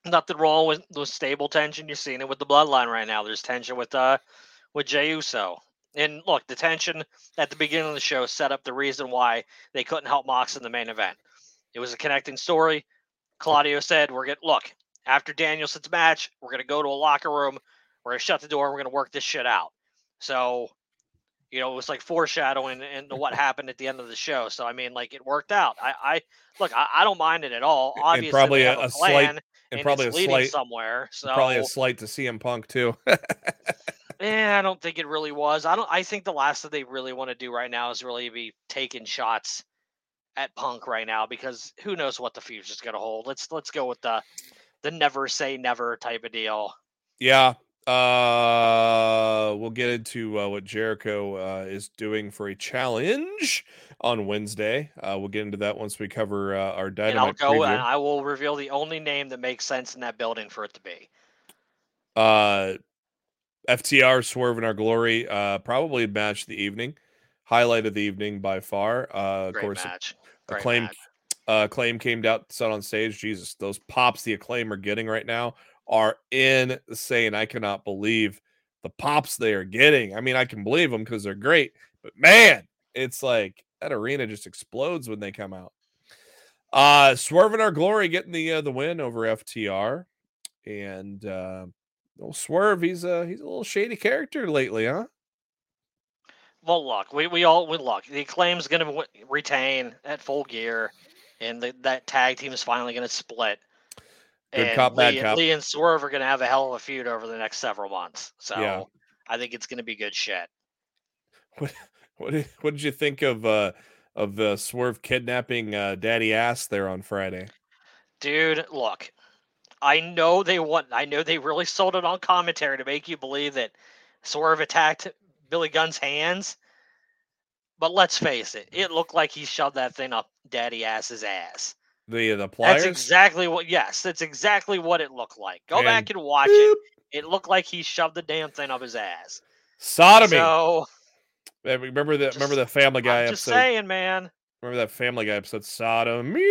Nothing wrong with with stable tension. You're seeing it with the bloodline right now. There's tension with uh with Jey Uso. And look, the tension at the beginning of the show set up the reason why they couldn't help Mox in the main event. It was a connecting story. Claudio said, "We're get look, after Danielson's match, we're gonna go to a locker room, we're gonna shut the door, we're gonna work this shit out. So, you know, it was like foreshadowing into what happened at the end of the show. So I mean, like it worked out. I, I look, I, I don't mind it at all. And Obviously, probably they a- a, slight- plan, and and probably a slight somewhere. So probably a slight to CM Punk too. yeah, I don't think it really was. I don't. I think the last that they really want to do right now is really be taking shots at Punk right now because who knows what the future's going to hold. Let's let's go with the the never say never type of deal. Yeah. Uh, we'll get into uh, what Jericho uh, is doing for a challenge on Wednesday. Uh, we'll get into that once we cover uh, our And I'll go preview. and I will reveal the only name that makes sense in that building for it to be. Uh, FTR Swerve in Our Glory, uh, probably match the evening, highlight of the evening by far. Uh, of Great course, match. Great Acclaim, match. uh, Acclaim came out, set on stage. Jesus, those pops the Acclaim are getting right now are insane. I cannot believe the pops they are getting. I mean, I can believe them because they're great, but man, it's like that arena just explodes when they come out. Uh, Swerve in Our Glory getting the uh, the win over FTR, and uh, old Swerve, he's a he's a little shady character lately, huh? Well, look, we, we all we look. The acclaim's going to retain at full gear, and the, that tag team is finally going to split. Good and cop, bad Lee, cop. Lee and Swerve are going to have a hell of a feud over the next several months. So Yeah. I think it's going to be good shit. What did, what did you think of uh of the Swerve kidnapping uh, Daddy Ass there on Friday? Dude, look, I know they want. I know they really sold it on commentary to make you believe that Swerve attacked Billy Gunn's hands. But let's face it, it looked like he shoved that thing up Daddy Ass's ass. The the pliers. That's exactly what. Yes, that's exactly what it looked like. Go And back and watch Boop. it. It looked like he shoved the damn thing up his ass. Sodomy. So remember the remember the Family Guy I'm just episode. saying, man. Remember that Family Guy episode? Sodomy.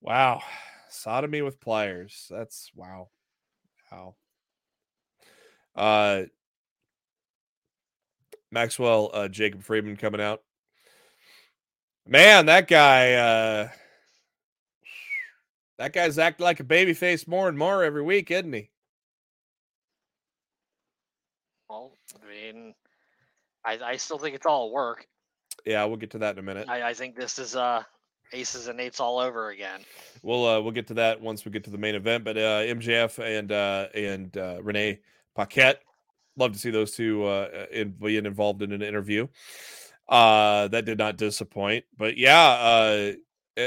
Wow, sodomy with pliers. That's wow, wow. Uh, Maxwell, uh, Jacob Friedman coming out. Man, that guy. Uh, that guy's acting like a baby face more and more every week, isn't he? Well, I mean, I, I still think it's all work. Yeah, we'll get to that in a minute. I, I think this is uh aces and eights all over again. We'll uh, we'll get to that once we get to the main event. But uh, MJF and uh, and uh, Renee Paquette, love to see those two uh, in, being involved in an interview. Uh, that did not disappoint. But yeah, uh,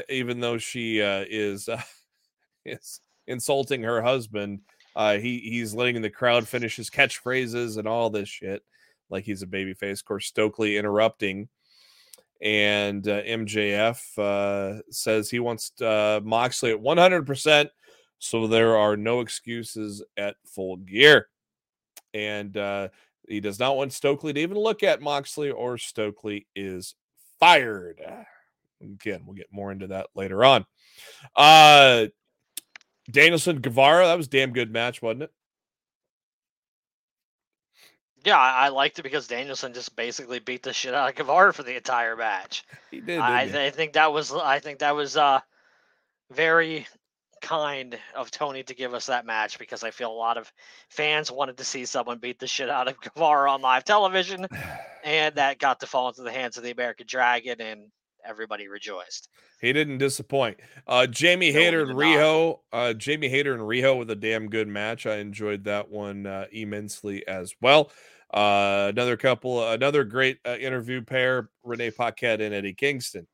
even though she uh, is uh, is insulting her husband, uh, he he's letting the crowd finish his catchphrases and all this shit like he's a babyface. Of course, Stokely interrupting and uh, MJF uh, says he wants uh, Moxley at 100%, so there are no excuses at full gear. And uh, he does not want Stokely to even look at Moxley, or Stokely is fired. Again, we'll get more into that later on. Uh, Danielson Guevara, that was a damn good match, wasn't it? Yeah, I, liked it because Danielson just basically beat the shit out of Guevara for the entire match. He did. I? I think that was I think that was uh very kind of Tony to give us that match because I feel a lot of fans wanted to see someone beat the shit out of Guevara on live television, and that got to fall into the hands of the American Dragon, and everybody rejoiced. He didn't disappoint. Uh, Jamie No, Hayter and. Riho. Uh, Jamie Hayter and Riho with a damn good match. I enjoyed that one uh, immensely as well. Uh, another couple, another great uh, interview pair: Renee Paquette and Eddie Kingston.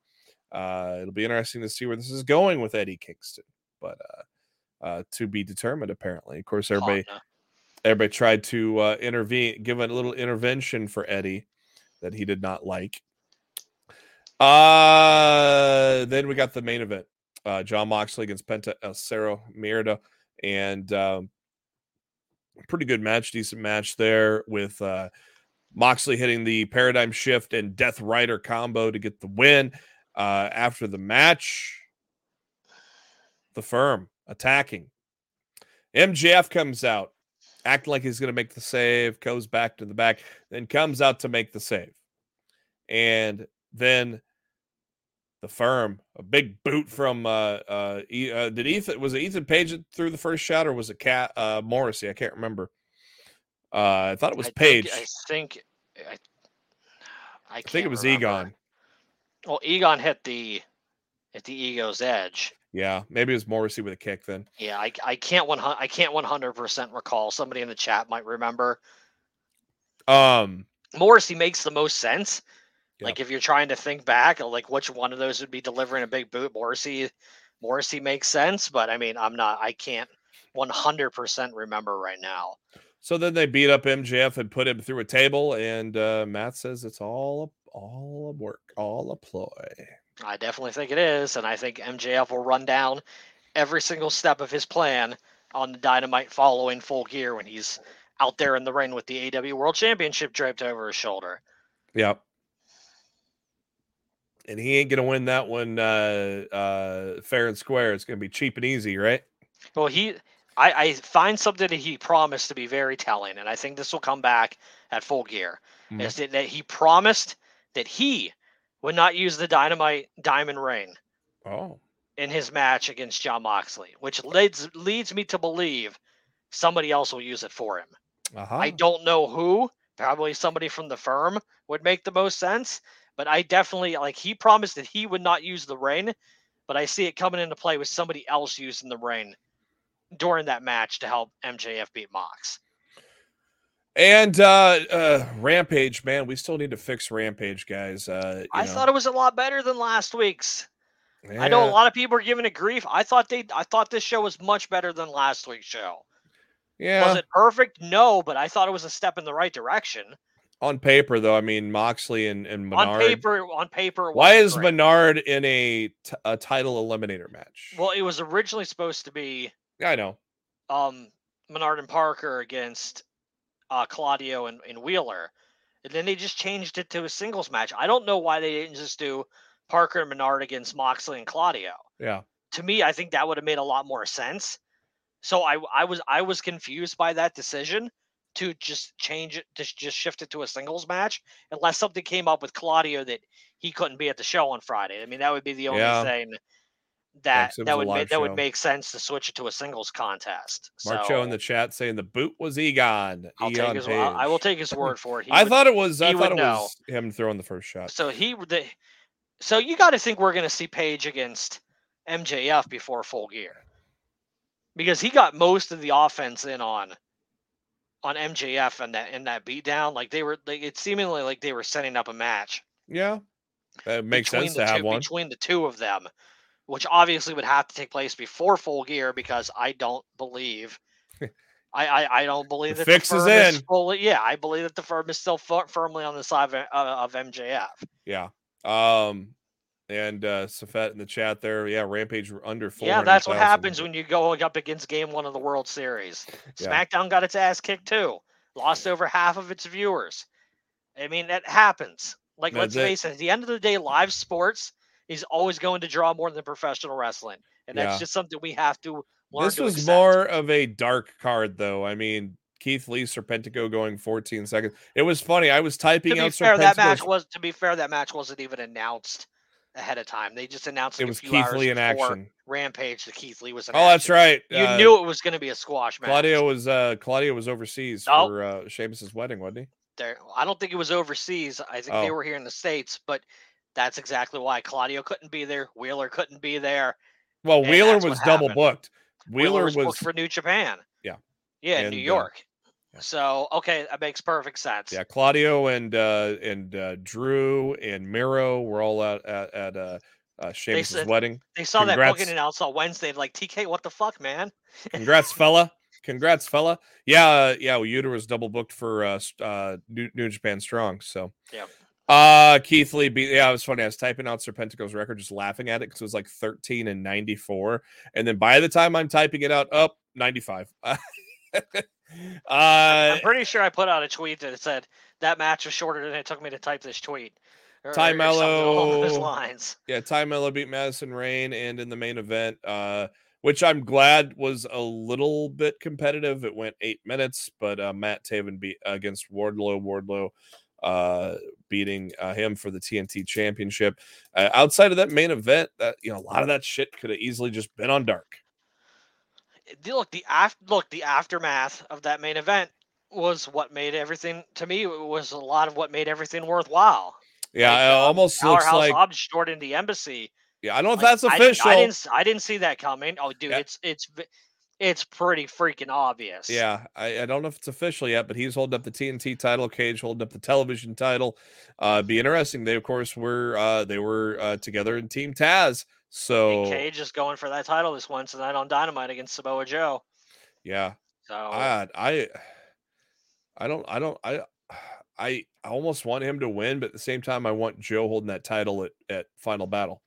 Uh, it'll be interesting to see where this is going with Eddie Kingston, but uh, uh, to be determined. Apparently, of course, everybody everybody tried to uh, intervene, give a little intervention for Eddie that he did not like. Uh, then we got the main event: uh, Jon Moxley against Penta El Zero Miedo, and um, pretty good match, decent match there with uh, Moxley hitting the paradigm shift and Death Rider combo to get the win. Uh, after the match, the firm attacking. MJF comes out, acting like he's going to make the save, goes back to the back, then comes out to make the save. And then the firm. A big boot from uh uh, uh did Ethan was it Ethan Page that threw the first shot or was it Cat uh Morrissey? I can't remember. Uh I thought it was I Page. Think, I think. I, I, I think it was remember. Egon. Well, Egon hit the hit the ego's edge. Yeah, maybe it was Morrissey with a kick then. Yeah, I, I can't one I can't one hundred percent recall. Somebody in the chat might remember. Um Morrissey makes the most sense. Yeah. Like if you're trying to think back, like which one of those would be delivering a big boot, Morrissey, Morrissey makes sense. But I mean, I'm not. I can't 100 percent remember right now. so then they beat up MJF and put him through a table and uh Matt says it's all all a work, all a ploy. I definitely think it is, and I think MJF will run down every single step of his plan on the Dynamite following Full Gear when he's out there in the ring with the AW World Championship draped over his shoulder. Yep. And he ain't gonna win that one uh uh fair and square. It's gonna be cheap and easy, right? Well, he, I, I find something that he promised to be very telling, and I think this will come back at Full Gear. Mhm. Is that, that he promised that he would not use the Dynamite Diamond Ring Oh. in his match against Jon Moxley, which leads leads me to believe somebody else will use it for him. Uh-huh. I don't know who. Probably somebody from the firm would make the most sense. But I definitely like he promised that he would not use the ring, but I see it coming into play with somebody else using the ring during that match to help MJF beat Mox. And uh uh Rampage, man, we still need to fix Rampage, guys. Uh you I know. thought it was a lot better than last week's. I know a lot of people are giving it grief. I thought they I thought this show was much better than last week's show. Yeah. Was it perfect? No, but I thought it was a step in the right direction. on paper though, I mean Moxley and, and Menard. On paper, on paper. Why is great. Menard in a, t- a title eliminator match? Well, it was originally supposed to be Yeah, I know. um Menard and Parker against uh Claudio and, and Wheeler. And then they just changed it to a singles match. I don't know why they didn't just do Parker and Menard against Moxley and Claudio. Yeah. To me, I think that would have made a lot more sense. So I I was I was confused by that decision to just change it to just shift it to a singles match unless something came up with Claudio that he couldn't be at the show on Friday. I mean that would be the only Yeah. thing that that would make that would make sense to switch it to a singles contest. So in the chat saying the boot was Egon. I'll take his, I I will take his word for it. He I would- thought it was. I thought it was him throwing the first shot. so. He the, so you got to think we're going to see Page against MJF before Full Gear, because he got most of the offense in on on MJF and that in that beatdown. Like they were, like, it seemingly like they were setting up a match. Yeah, that makes sense to have two, one. between the two of them, which obviously would have to take place before Full Gear because I don't believe. I, I, I don't believe The that fix the firm is in. fully. Yeah, I believe that the firm is still fir- firmly on the side of, uh, of MJF. Yeah. Um, and uh Safet in the chat there. Yeah, Rampage under four. Yeah, that's what happens when you go up against Game One of the World Series. Yeah. SmackDown got its ass kicked too, lost over half of its viewers. I mean, that happens. Like, That's let's it. face it. At the end of the day, live sports is always going to draw more than professional wrestling, and that's Yeah. just something we have to learn This to was accept. more of a dark card, though. I mean, Keith Lee Serpentico going 14 seconds. It was funny. I was To typing be out fair, that match was. To be fair, that match wasn't even announced ahead of time. They just announced It like, was Keith Lee in action. Rampage. The Keith Lee was in Oh, that's right. You uh, knew it was going to be a squash match. Claudio was uh Claudio was overseas Oh. for uh Sheamus's wedding, wasn't he? there. I don't think it was overseas. I think they Oh. were here in the states, but that's exactly why Claudio couldn't be there. Wheeler couldn't be there. Well, Wheeler was double booked. Wheeler, Wheeler was, was, booked for New Japan. Yeah. Yeah, And, New uh, York. yeah. So okay, that makes perfect sense. yeah, Claudio and uh and uh Drew and Miro were all out at, at uh, uh said- wedding. They saw that Congrats. booking announced on Wednesday. Like TK, what the fuck, man? Congrats, fella. Congrats, fella. Yeah, uh, yeah. Well, Yuta was double booked for uh, uh, New, New Japan Strong. So, Yep. Uh, Keith Lee beat. Yeah, it was funny. I was typing out Serpentico's record, just laughing at it because it was like 13 and 94. And then by the time I'm typing it out, up 95. uh, I'm pretty sure I put out a tweet that said that match was shorter than it took me to type this tweet. Or, Ty those Mello. lines. yeah, Tay Melo beat Madison Rayne, and in the main event, uh, which I'm glad was a little bit competitive. It went eight minutes, but uh, Matt Taven beat against Wardlow. Wardlow uh, beating uh, him for the TNT Championship. Uh, outside of that main event, that you know, a lot of that shit could have easily just been on dark. Look, the after look the aftermath of that main event was what made everything to me was a lot of what made everything worthwhile. Yeah, Like, it um, almost looks like. Hobbs shorting the embassy. Yeah, I don't know if Like, that's I didn't- official. I, didn't s- I didn't see that coming. Oh, dude, Yeah. it's it's it's pretty freaking obvious. Yeah, I, I don't know if it's official yet, but he's holding up the TNT title. Cage holding up the television title. Uh, be interesting. They of course were uh, they were uh, together in Team Taz. So And Cage is going for that title this Wednesday tonight on Dynamite against Samoa Joe. yeah, So I I I don't I don't I I I almost want him to win, but at the same time, I want Joe holding that title at at Final Battle.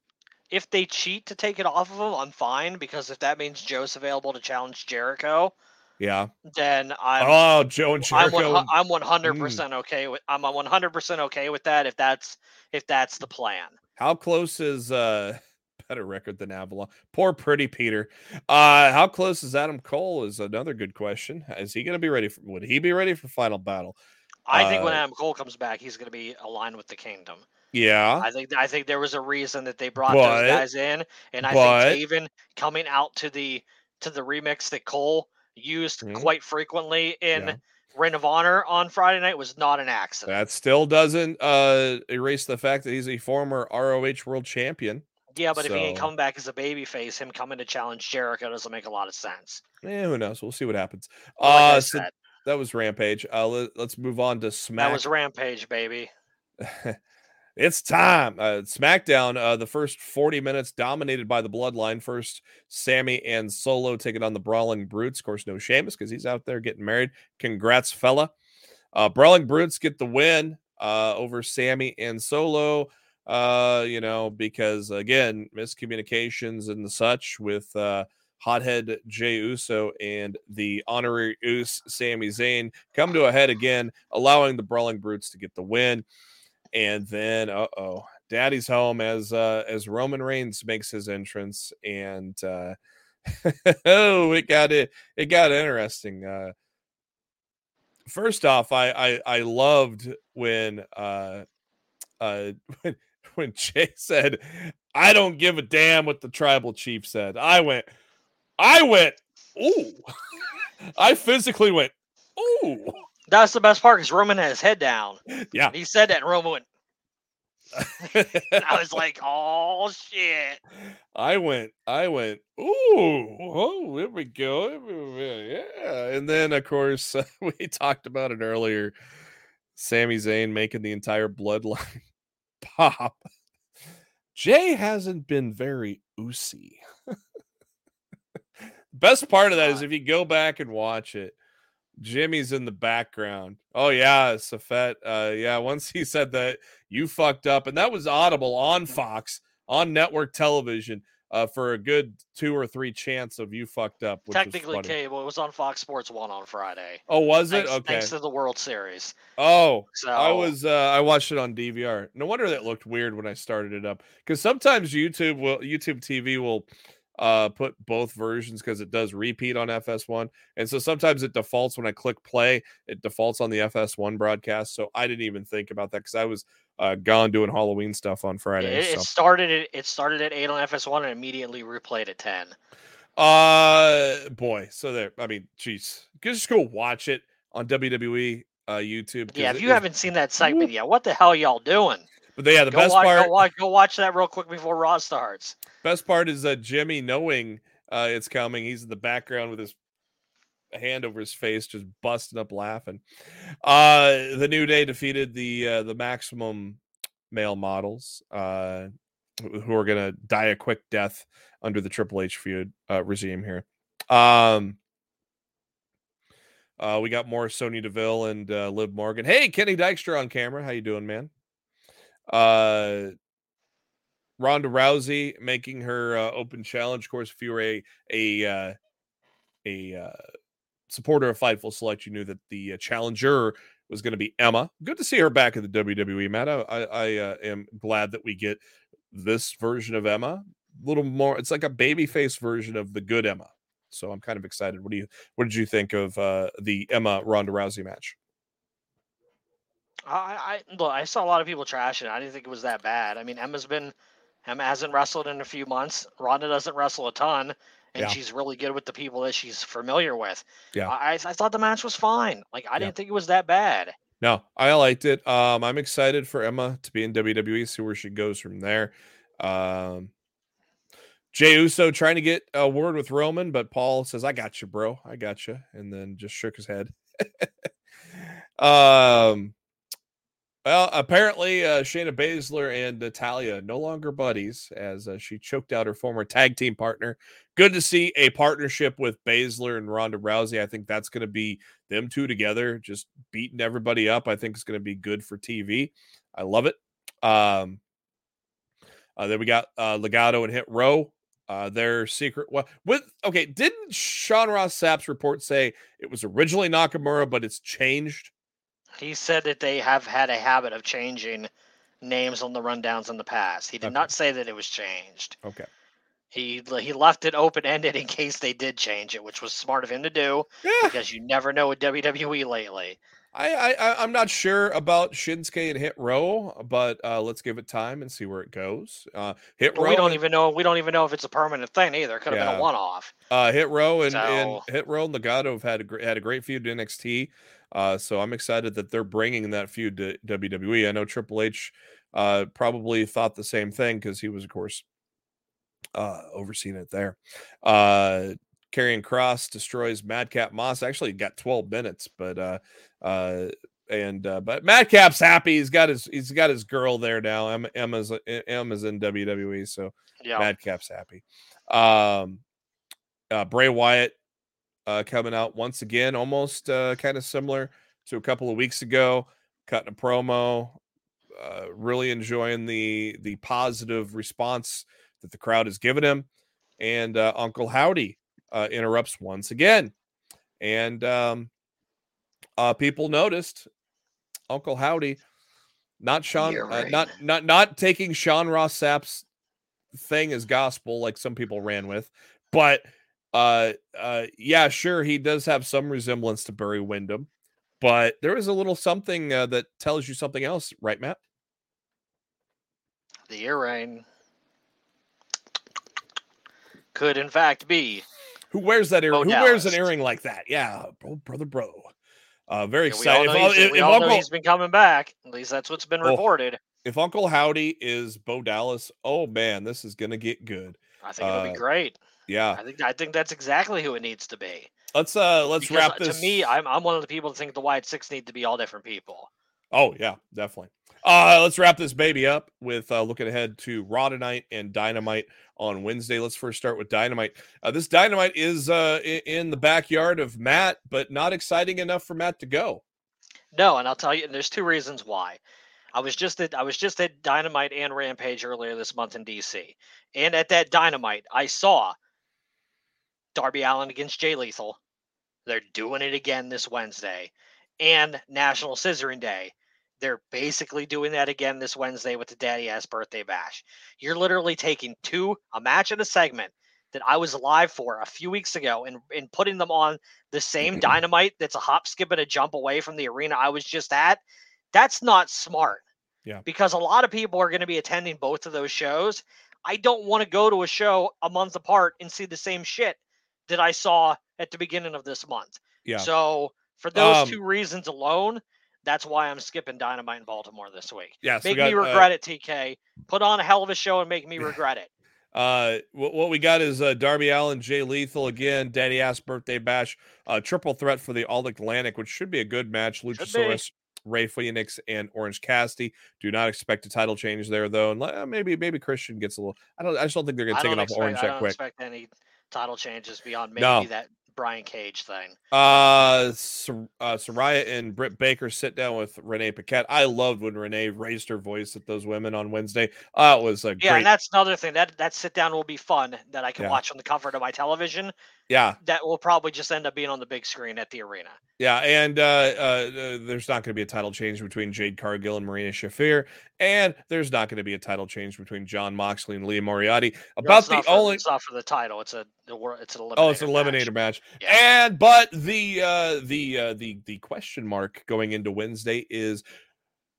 If they cheat to take it off of him, I'm fine because if that means Joe's available to challenge Jericho, Yeah. then I'm oh, Joe and Jericho. I'm 100 percent okay with I'm 100 percent okay with that if that's if that's the plan. How close is uh better record than Avalon? Poor pretty Peter. Uh how close is Adam Cole is another good question. Is he gonna be ready for would he be ready for final battle? I think when Uh, Adam Cole comes back, he's going to be aligned with the Kingdom. Yeah. I think I think there was a reason that they brought But- those guys in, and I but- think Taven coming out to the to the remix that Cole used Mhm. quite frequently in Yeah. Ring of Honor on Friday night was not an accident. That still doesn't uh erase the fact that he's a former ROH world champion. yeah, but if he ain't so- coming back as a babyface, him coming to challenge Jericho doesn't make a lot of sense. Eh, who knows? We'll see what happens. Like uh so that was Rampage. Uh let, us move on to Smack. that was Rampage, baby. it's time. Uh, SmackDown, uh, the first 40 minutes dominated by the bloodline. First, Sami and Solo taking on the Brawling Brutes. Of course, no Sheamus because he's out there getting married. Congrats, fella. Uh, Brawling Brutes get the win uh, over Sami and Solo. Uh, you know, because again, miscommunications and such with uh, hothead Jey Uso and the honorary Us Sami Zayn come to a head again, allowing the Brawling Brutes to get the win. And then, uh oh, Daddy's home as uh, as Roman Reigns makes his entrance, and uh, oh, it got it it got interesting. Uh, first off, I I, I loved when uh, uh, when when Jey said, "I don't give a damn what the tribal chief said." I went, I went, ooh, I physically went, ooh, That's the best part because Roman had his head down. yeah. And he said that, and Roman went. I was like, "Oh shit!" I went, I went, ooh, oh, here we go. here we go, Yeah. And then, of course, we talked about it earlier. Sami Zayn making the entire bloodline pop. Jey hasn't been very oozy. Best part of that is if you go back and watch it, Jimmy's in the background. Oh yeah, Safet. Uh yeah, once he said that you fucked up, and that was audible on Fox on network television uh for a good two or three chance of you fucked up. Which Technically, cable. It was on Fox Sports One on Friday. Oh, was it? Thanks, Okay. thanks to the World Series. Oh, So I was uh I watched it on DVR. No wonder that looked weird when I started it up. Because sometimes YouTube will YouTube TV will uh put both versions because it does repeat on FS1. And so sometimes it defaults when I click play, it defaults on the FS1 broadcast. So I didn't even think about that because I was uh gone doing Halloween stuff on Friday. it so. started at it started at eight on FS1 and immediately replayed at ten. Uh boy, so there I mean, jeez. Just go watch it on WWE uh YouTube. Yeah, if you haven't seen that segment yet, what the hell y'all doing? But yeah, the Go best watch, part go watch, go watch that real quick before Raw starts. Best part is uh, Jimmy knowing uh, it's coming. He's in the background with his hand over his face, just busting up laughing. Uh, the New Day defeated the uh, the Maximum male models, uh, who are gonna die a quick death under the Triple H feud uh, regime here. Um, uh, we got more Sonya Deville and uh, Liv Morgan. Hey, Kenny Dykstra on camera. How you doing, man? Uh, Ronda Rousey making her uh, open challenge. Of course, if you were a a uh, a uh, supporter of Fightful Select, you knew that the uh, challenger was going to be Emma. Good to see her back in the WWE, Matt. I, I, I uh, am glad that we get this version of Emma. A little more. It's like a babyface version of the good Emma. So I'm kind of excited. What do you? What did you think of uh, the Emma Ronda Rousey match? I, I look, I saw a lot of people trashing it. I didn't think it was that bad. I mean, Emma's been Emma hasn't wrestled in a few months. Ronda doesn't wrestle a ton, and Yeah. she's really good with the people that she's familiar with. Yeah. I, I I thought the match was fine. Like I Yeah. didn't think it was that bad. No, I liked it. Um, I'm excited for Emma to be in WWE, see where she goes from there. Um, Jey Uso trying to get a word with Roman, but Paul says, "I got you, bro. I got you," and then just shook his head. um, well, apparently, uh, Shayna Baszler and Natalya no longer buddies as uh, she choked out her former tag team partner. Good to see a partnership with Baszler and Ronda Rousey. I think that's going to be them two together, just beating everybody up. I think it's going to be good for TV. I love it. Um, uh, then we got uh, Legado and Hit Row. Uh, their secret what with okay didn't Sean Ross Sapp's report say it was originally Nakamura but it's changed He said that they have had a habit of changing names on the rundowns in the past. He did Okay. not say that it was changed. okay He he left it open ended in case they did change it, which was smart of him to do yeah because you never know with WWE lately. I, I I'm not sure about Shinsuke and Hit Row, but uh, let's give it time and see where it goes. Uh, Hit But Row, we don't and- even know. We don't even know if it's a permanent thing either. It could have been a one-off. uh, Hit Row and, and So- Hit Row and Legado have had a great, had a great feud in NXT. Uh, so I'm excited that they're bringing that feud to WWE. I know Triple H uh, probably thought the same thing because he was, of course, uh, overseeing it there. Uh, Karrion Kross destroys Madcap Moss. Actually, got 12 minutes, but uh, uh, and uh, but Madcap's happy. He's got his he's got his girl there now. Emma, Emma's Emma's in WWE, so Yeah. Madcap's happy. Um, uh, Bray Wyatt uh, coming out once again, almost uh, kind of similar to a couple of weeks ago, cutting a promo. Uh, really enjoying the the positive response that the crowd has given him, and uh, Uncle Howdy uh, interrupts once again, and um, uh, people noticed Uncle Howdy, not Sean, You're uh, not not not taking Sean Ross Sapp's thing as gospel like some people ran with, but uh uh yeah, sure he does have some resemblance to Barry Windham, but there is a little something uh, that tells you something else, right, Matt? The earring could, in fact, be. Who wears that earring? Who wears an earring like that? Yeah, bro, brother, bro. Uh, very Yeah, we all excited. know, If, he's, if- all know Uncle, he's been coming back. At least that's what's been Oh. reported. if Uncle Howdy is Bo Dallas, oh man, this is gonna get good. I think it'll uh, be great. Yeah, I think I think that's exactly who it needs to be. let's uh let's Because, wrap uh, this. To me, I'm I'm one of the people that think the Wyatt Six need to be all different people. Oh yeah, definitely. Uh, let's wrap this baby up with uh, looking ahead to Raw tonight and Dynamite on Wednesday. Let's first start with Dynamite. Uh, this Dynamite is uh, in the backyard of Matt, but not exciting enough for Matt to go. No, and I'll tell you, and there's two reasons why. I was just at I was just at Dynamite and Rampage earlier this month in DC, and at that Dynamite, I saw Darby Allin against Jay Lethal. They're doing it again this Wednesday, and National Scissoring Day. They're basically doing that again this Wednesday with the Daddy Ass Birthday Bash. You're literally taking two a match and a segment that I was live for a few weeks ago and, and putting them on the same dynamite that's a hop, skip, and a jump away from the arena I was just at. That's not smart. Yeah. Because a lot of people are going to be attending both of those shows. I don't want to go to a show a month apart and see the same shit that I saw at the beginning of this month. Yeah. So for those Um, two reasons alone, that's why I'm skipping Dynamite in Baltimore this week. Yes, we Make got, me uh, regret it, TK. Put on a hell of a show and make me regret it. Uh, what, what we got is uh, Darby Allin, Jay Lethal again, Daddy Ass Birthday Bash, uh, triple threat for the All Atlantic, which should be a good match. Luchasaurus, Rey Fenix, and Orange Cassidy. Do not expect a title change there though. And uh, maybe maybe Christian gets a little. I don't. I just don't think they're gonna take it off expect, Orange I that don't quick. expect any title changes beyond maybe No. that Brian Cage thing. Uh, Sor- uh, Saraya and Britt Baker sit down with Renee Paquette. I loved when Renee raised her voice at those women on Wednesday. Uh, it was a Yeah, great. and that's another thing. That that sit down will be fun that I can Yeah. watch on the comfort of my television. yeah, That will probably just end up being on the big screen at the arena. Yeah, and uh, uh, uh, there's not going to be a title change between Jade Cargill and Marina Shafir, and there's not going to be a title change between Jon Moxley and Lee Moriarty. No, About it's the for, only it's not for the title. It's a it's an eliminator. oh, it's an match. eliminator Yeah. and but the uh, the uh, the the question mark going into Wednesday is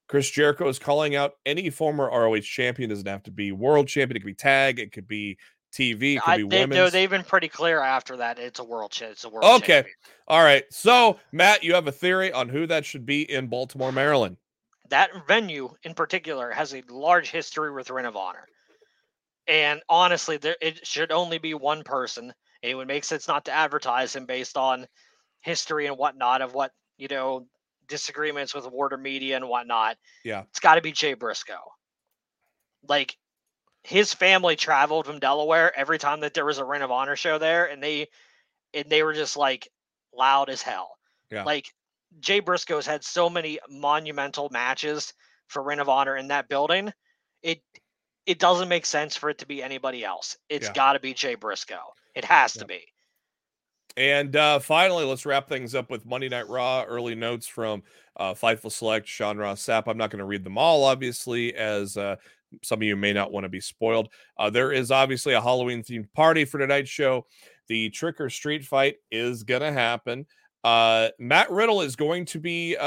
Chris Jericho is calling out any former ROH champion. Doesn't have to be world champion. It could be tag. It could be TV. It could I, be they, women's. no, they've been pretty clear after that. It's a world. Cha- it's a world. Okay. champion. All right. So, Matt, you have a theory on who that should be in Baltimore, Maryland. that venue in particular has a large history with Ring of Honor. And honestly, there it should only be one person. It would make sense not to advertise him based on history and whatnot of what, you know, disagreements with Warner Media and whatnot. Yeah. It's got to be Jay Briscoe. Like his family traveled from Delaware every time that there was a Ring of Honor show there, and they and they were just like loud as hell. Yeah. Like Jay Briscoe's had so many monumental matches for Ring of Honor in that building. It it doesn't make sense for it to be anybody else. It's Yeah. got to be Jay Briscoe. It has Yeah. to be. And uh, finally, let's wrap things up with Monday Night Raw. Early notes from uh, Fightful Select, Sean Ross Sapp. I'm not going to read them all, obviously, as uh, some of you may not want to be spoiled. Uh, there is obviously a Halloween themed party for tonight's show. The trick or street fight is going to happen. Uh, Matt Riddle is going to be uh,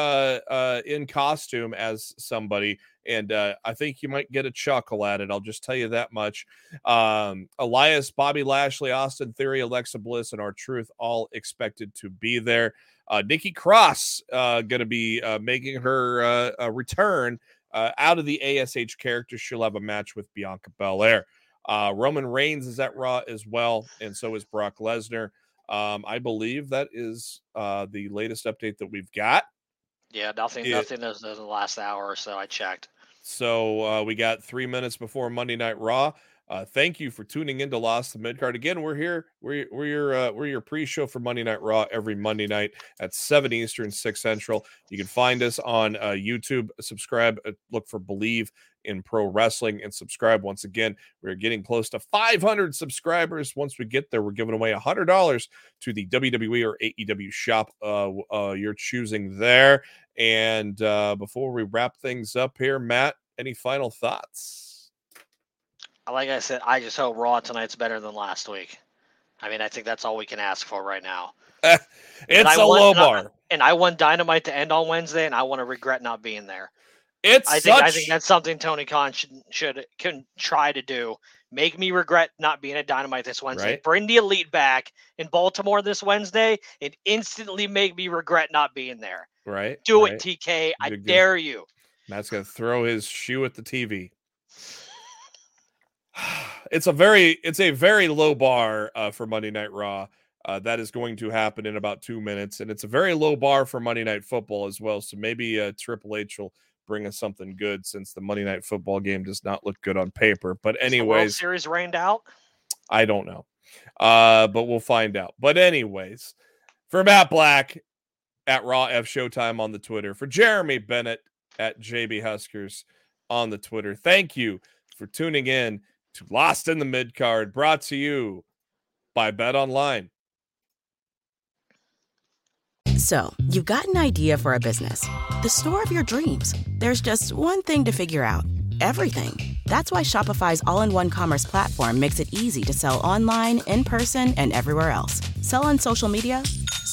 uh, in costume as somebody, and uh, I think you might get a chuckle at it. I'll just tell you that much. Um, Elias, Bobby Lashley, Austin Theory, Alexa Bliss, and R-Truth all expected to be there. Uh, Nikki Cross uh, going to be uh, making her uh, uh, return uh, out of the ASH character. She'll have a match with Bianca Belair. Uh, Roman Reigns is at Raw as well, and so is Brock Lesnar. Um, I believe that is uh, the latest update that we've got. Yeah, nothing It- nothing in the last hour or so. I checked. So uh, we got three minutes before Monday Night Raw. Uh, thank you for tuning in to Lost the Midcard. Again, we're here. We're we're your uh, we're your pre-show for Monday Night Raw every Monday night at seven Eastern, six Central. You can find us on uh, YouTube. Subscribe. Uh, look for Believe in Pro Wrestling and subscribe. Once again, we're getting close to 500 subscribers. Once we get there, we're giving away hundred dollars to the WWE or AEW shop. Uh, uh, you're choosing there. And uh, before we wrap things up here, Matt, any final thoughts? Like I said, I just hope Raw tonight's better than last week. I mean, I think that's all we can ask for right now. It's a want- low and I- bar. And I want Dynamite to end on Wednesday, and I want to regret not being there. It's I think such. I think that's something Tony Khan should should can try to do. Make me regret not being at Dynamite this Wednesday. Right. Bring the Elite back in Baltimore this Wednesday, and instantly make me regret not being there. right. Do right. it, TK. I Good, good. dare you. Matt's gonna throw his shoe at the TV. It's a very it's a very low bar uh, for Monday Night Raw. Uh, that is going to happen in about two minutes, and it's a very low bar for Monday Night Football as well. So maybe uh, Triple H will bring us something good since the Monday Night Football game does not look good on paper. But Is anyways, Series rained out. I don't know. Uh, but we'll find out. But anyways, for Matt Black at Raw F Showtime on the Twitter, for Jeremy Bennett at JB Huskers on the Twitter. Thank you for tuning in Lost in the Mid Card, brought to you by Bet Online. So, you've got an idea for a business, the store of your dreams. There's just one thing to figure out everything. That's why Shopify's all in one commerce platform makes it easy to sell online, in person, and everywhere else. Sell on social media,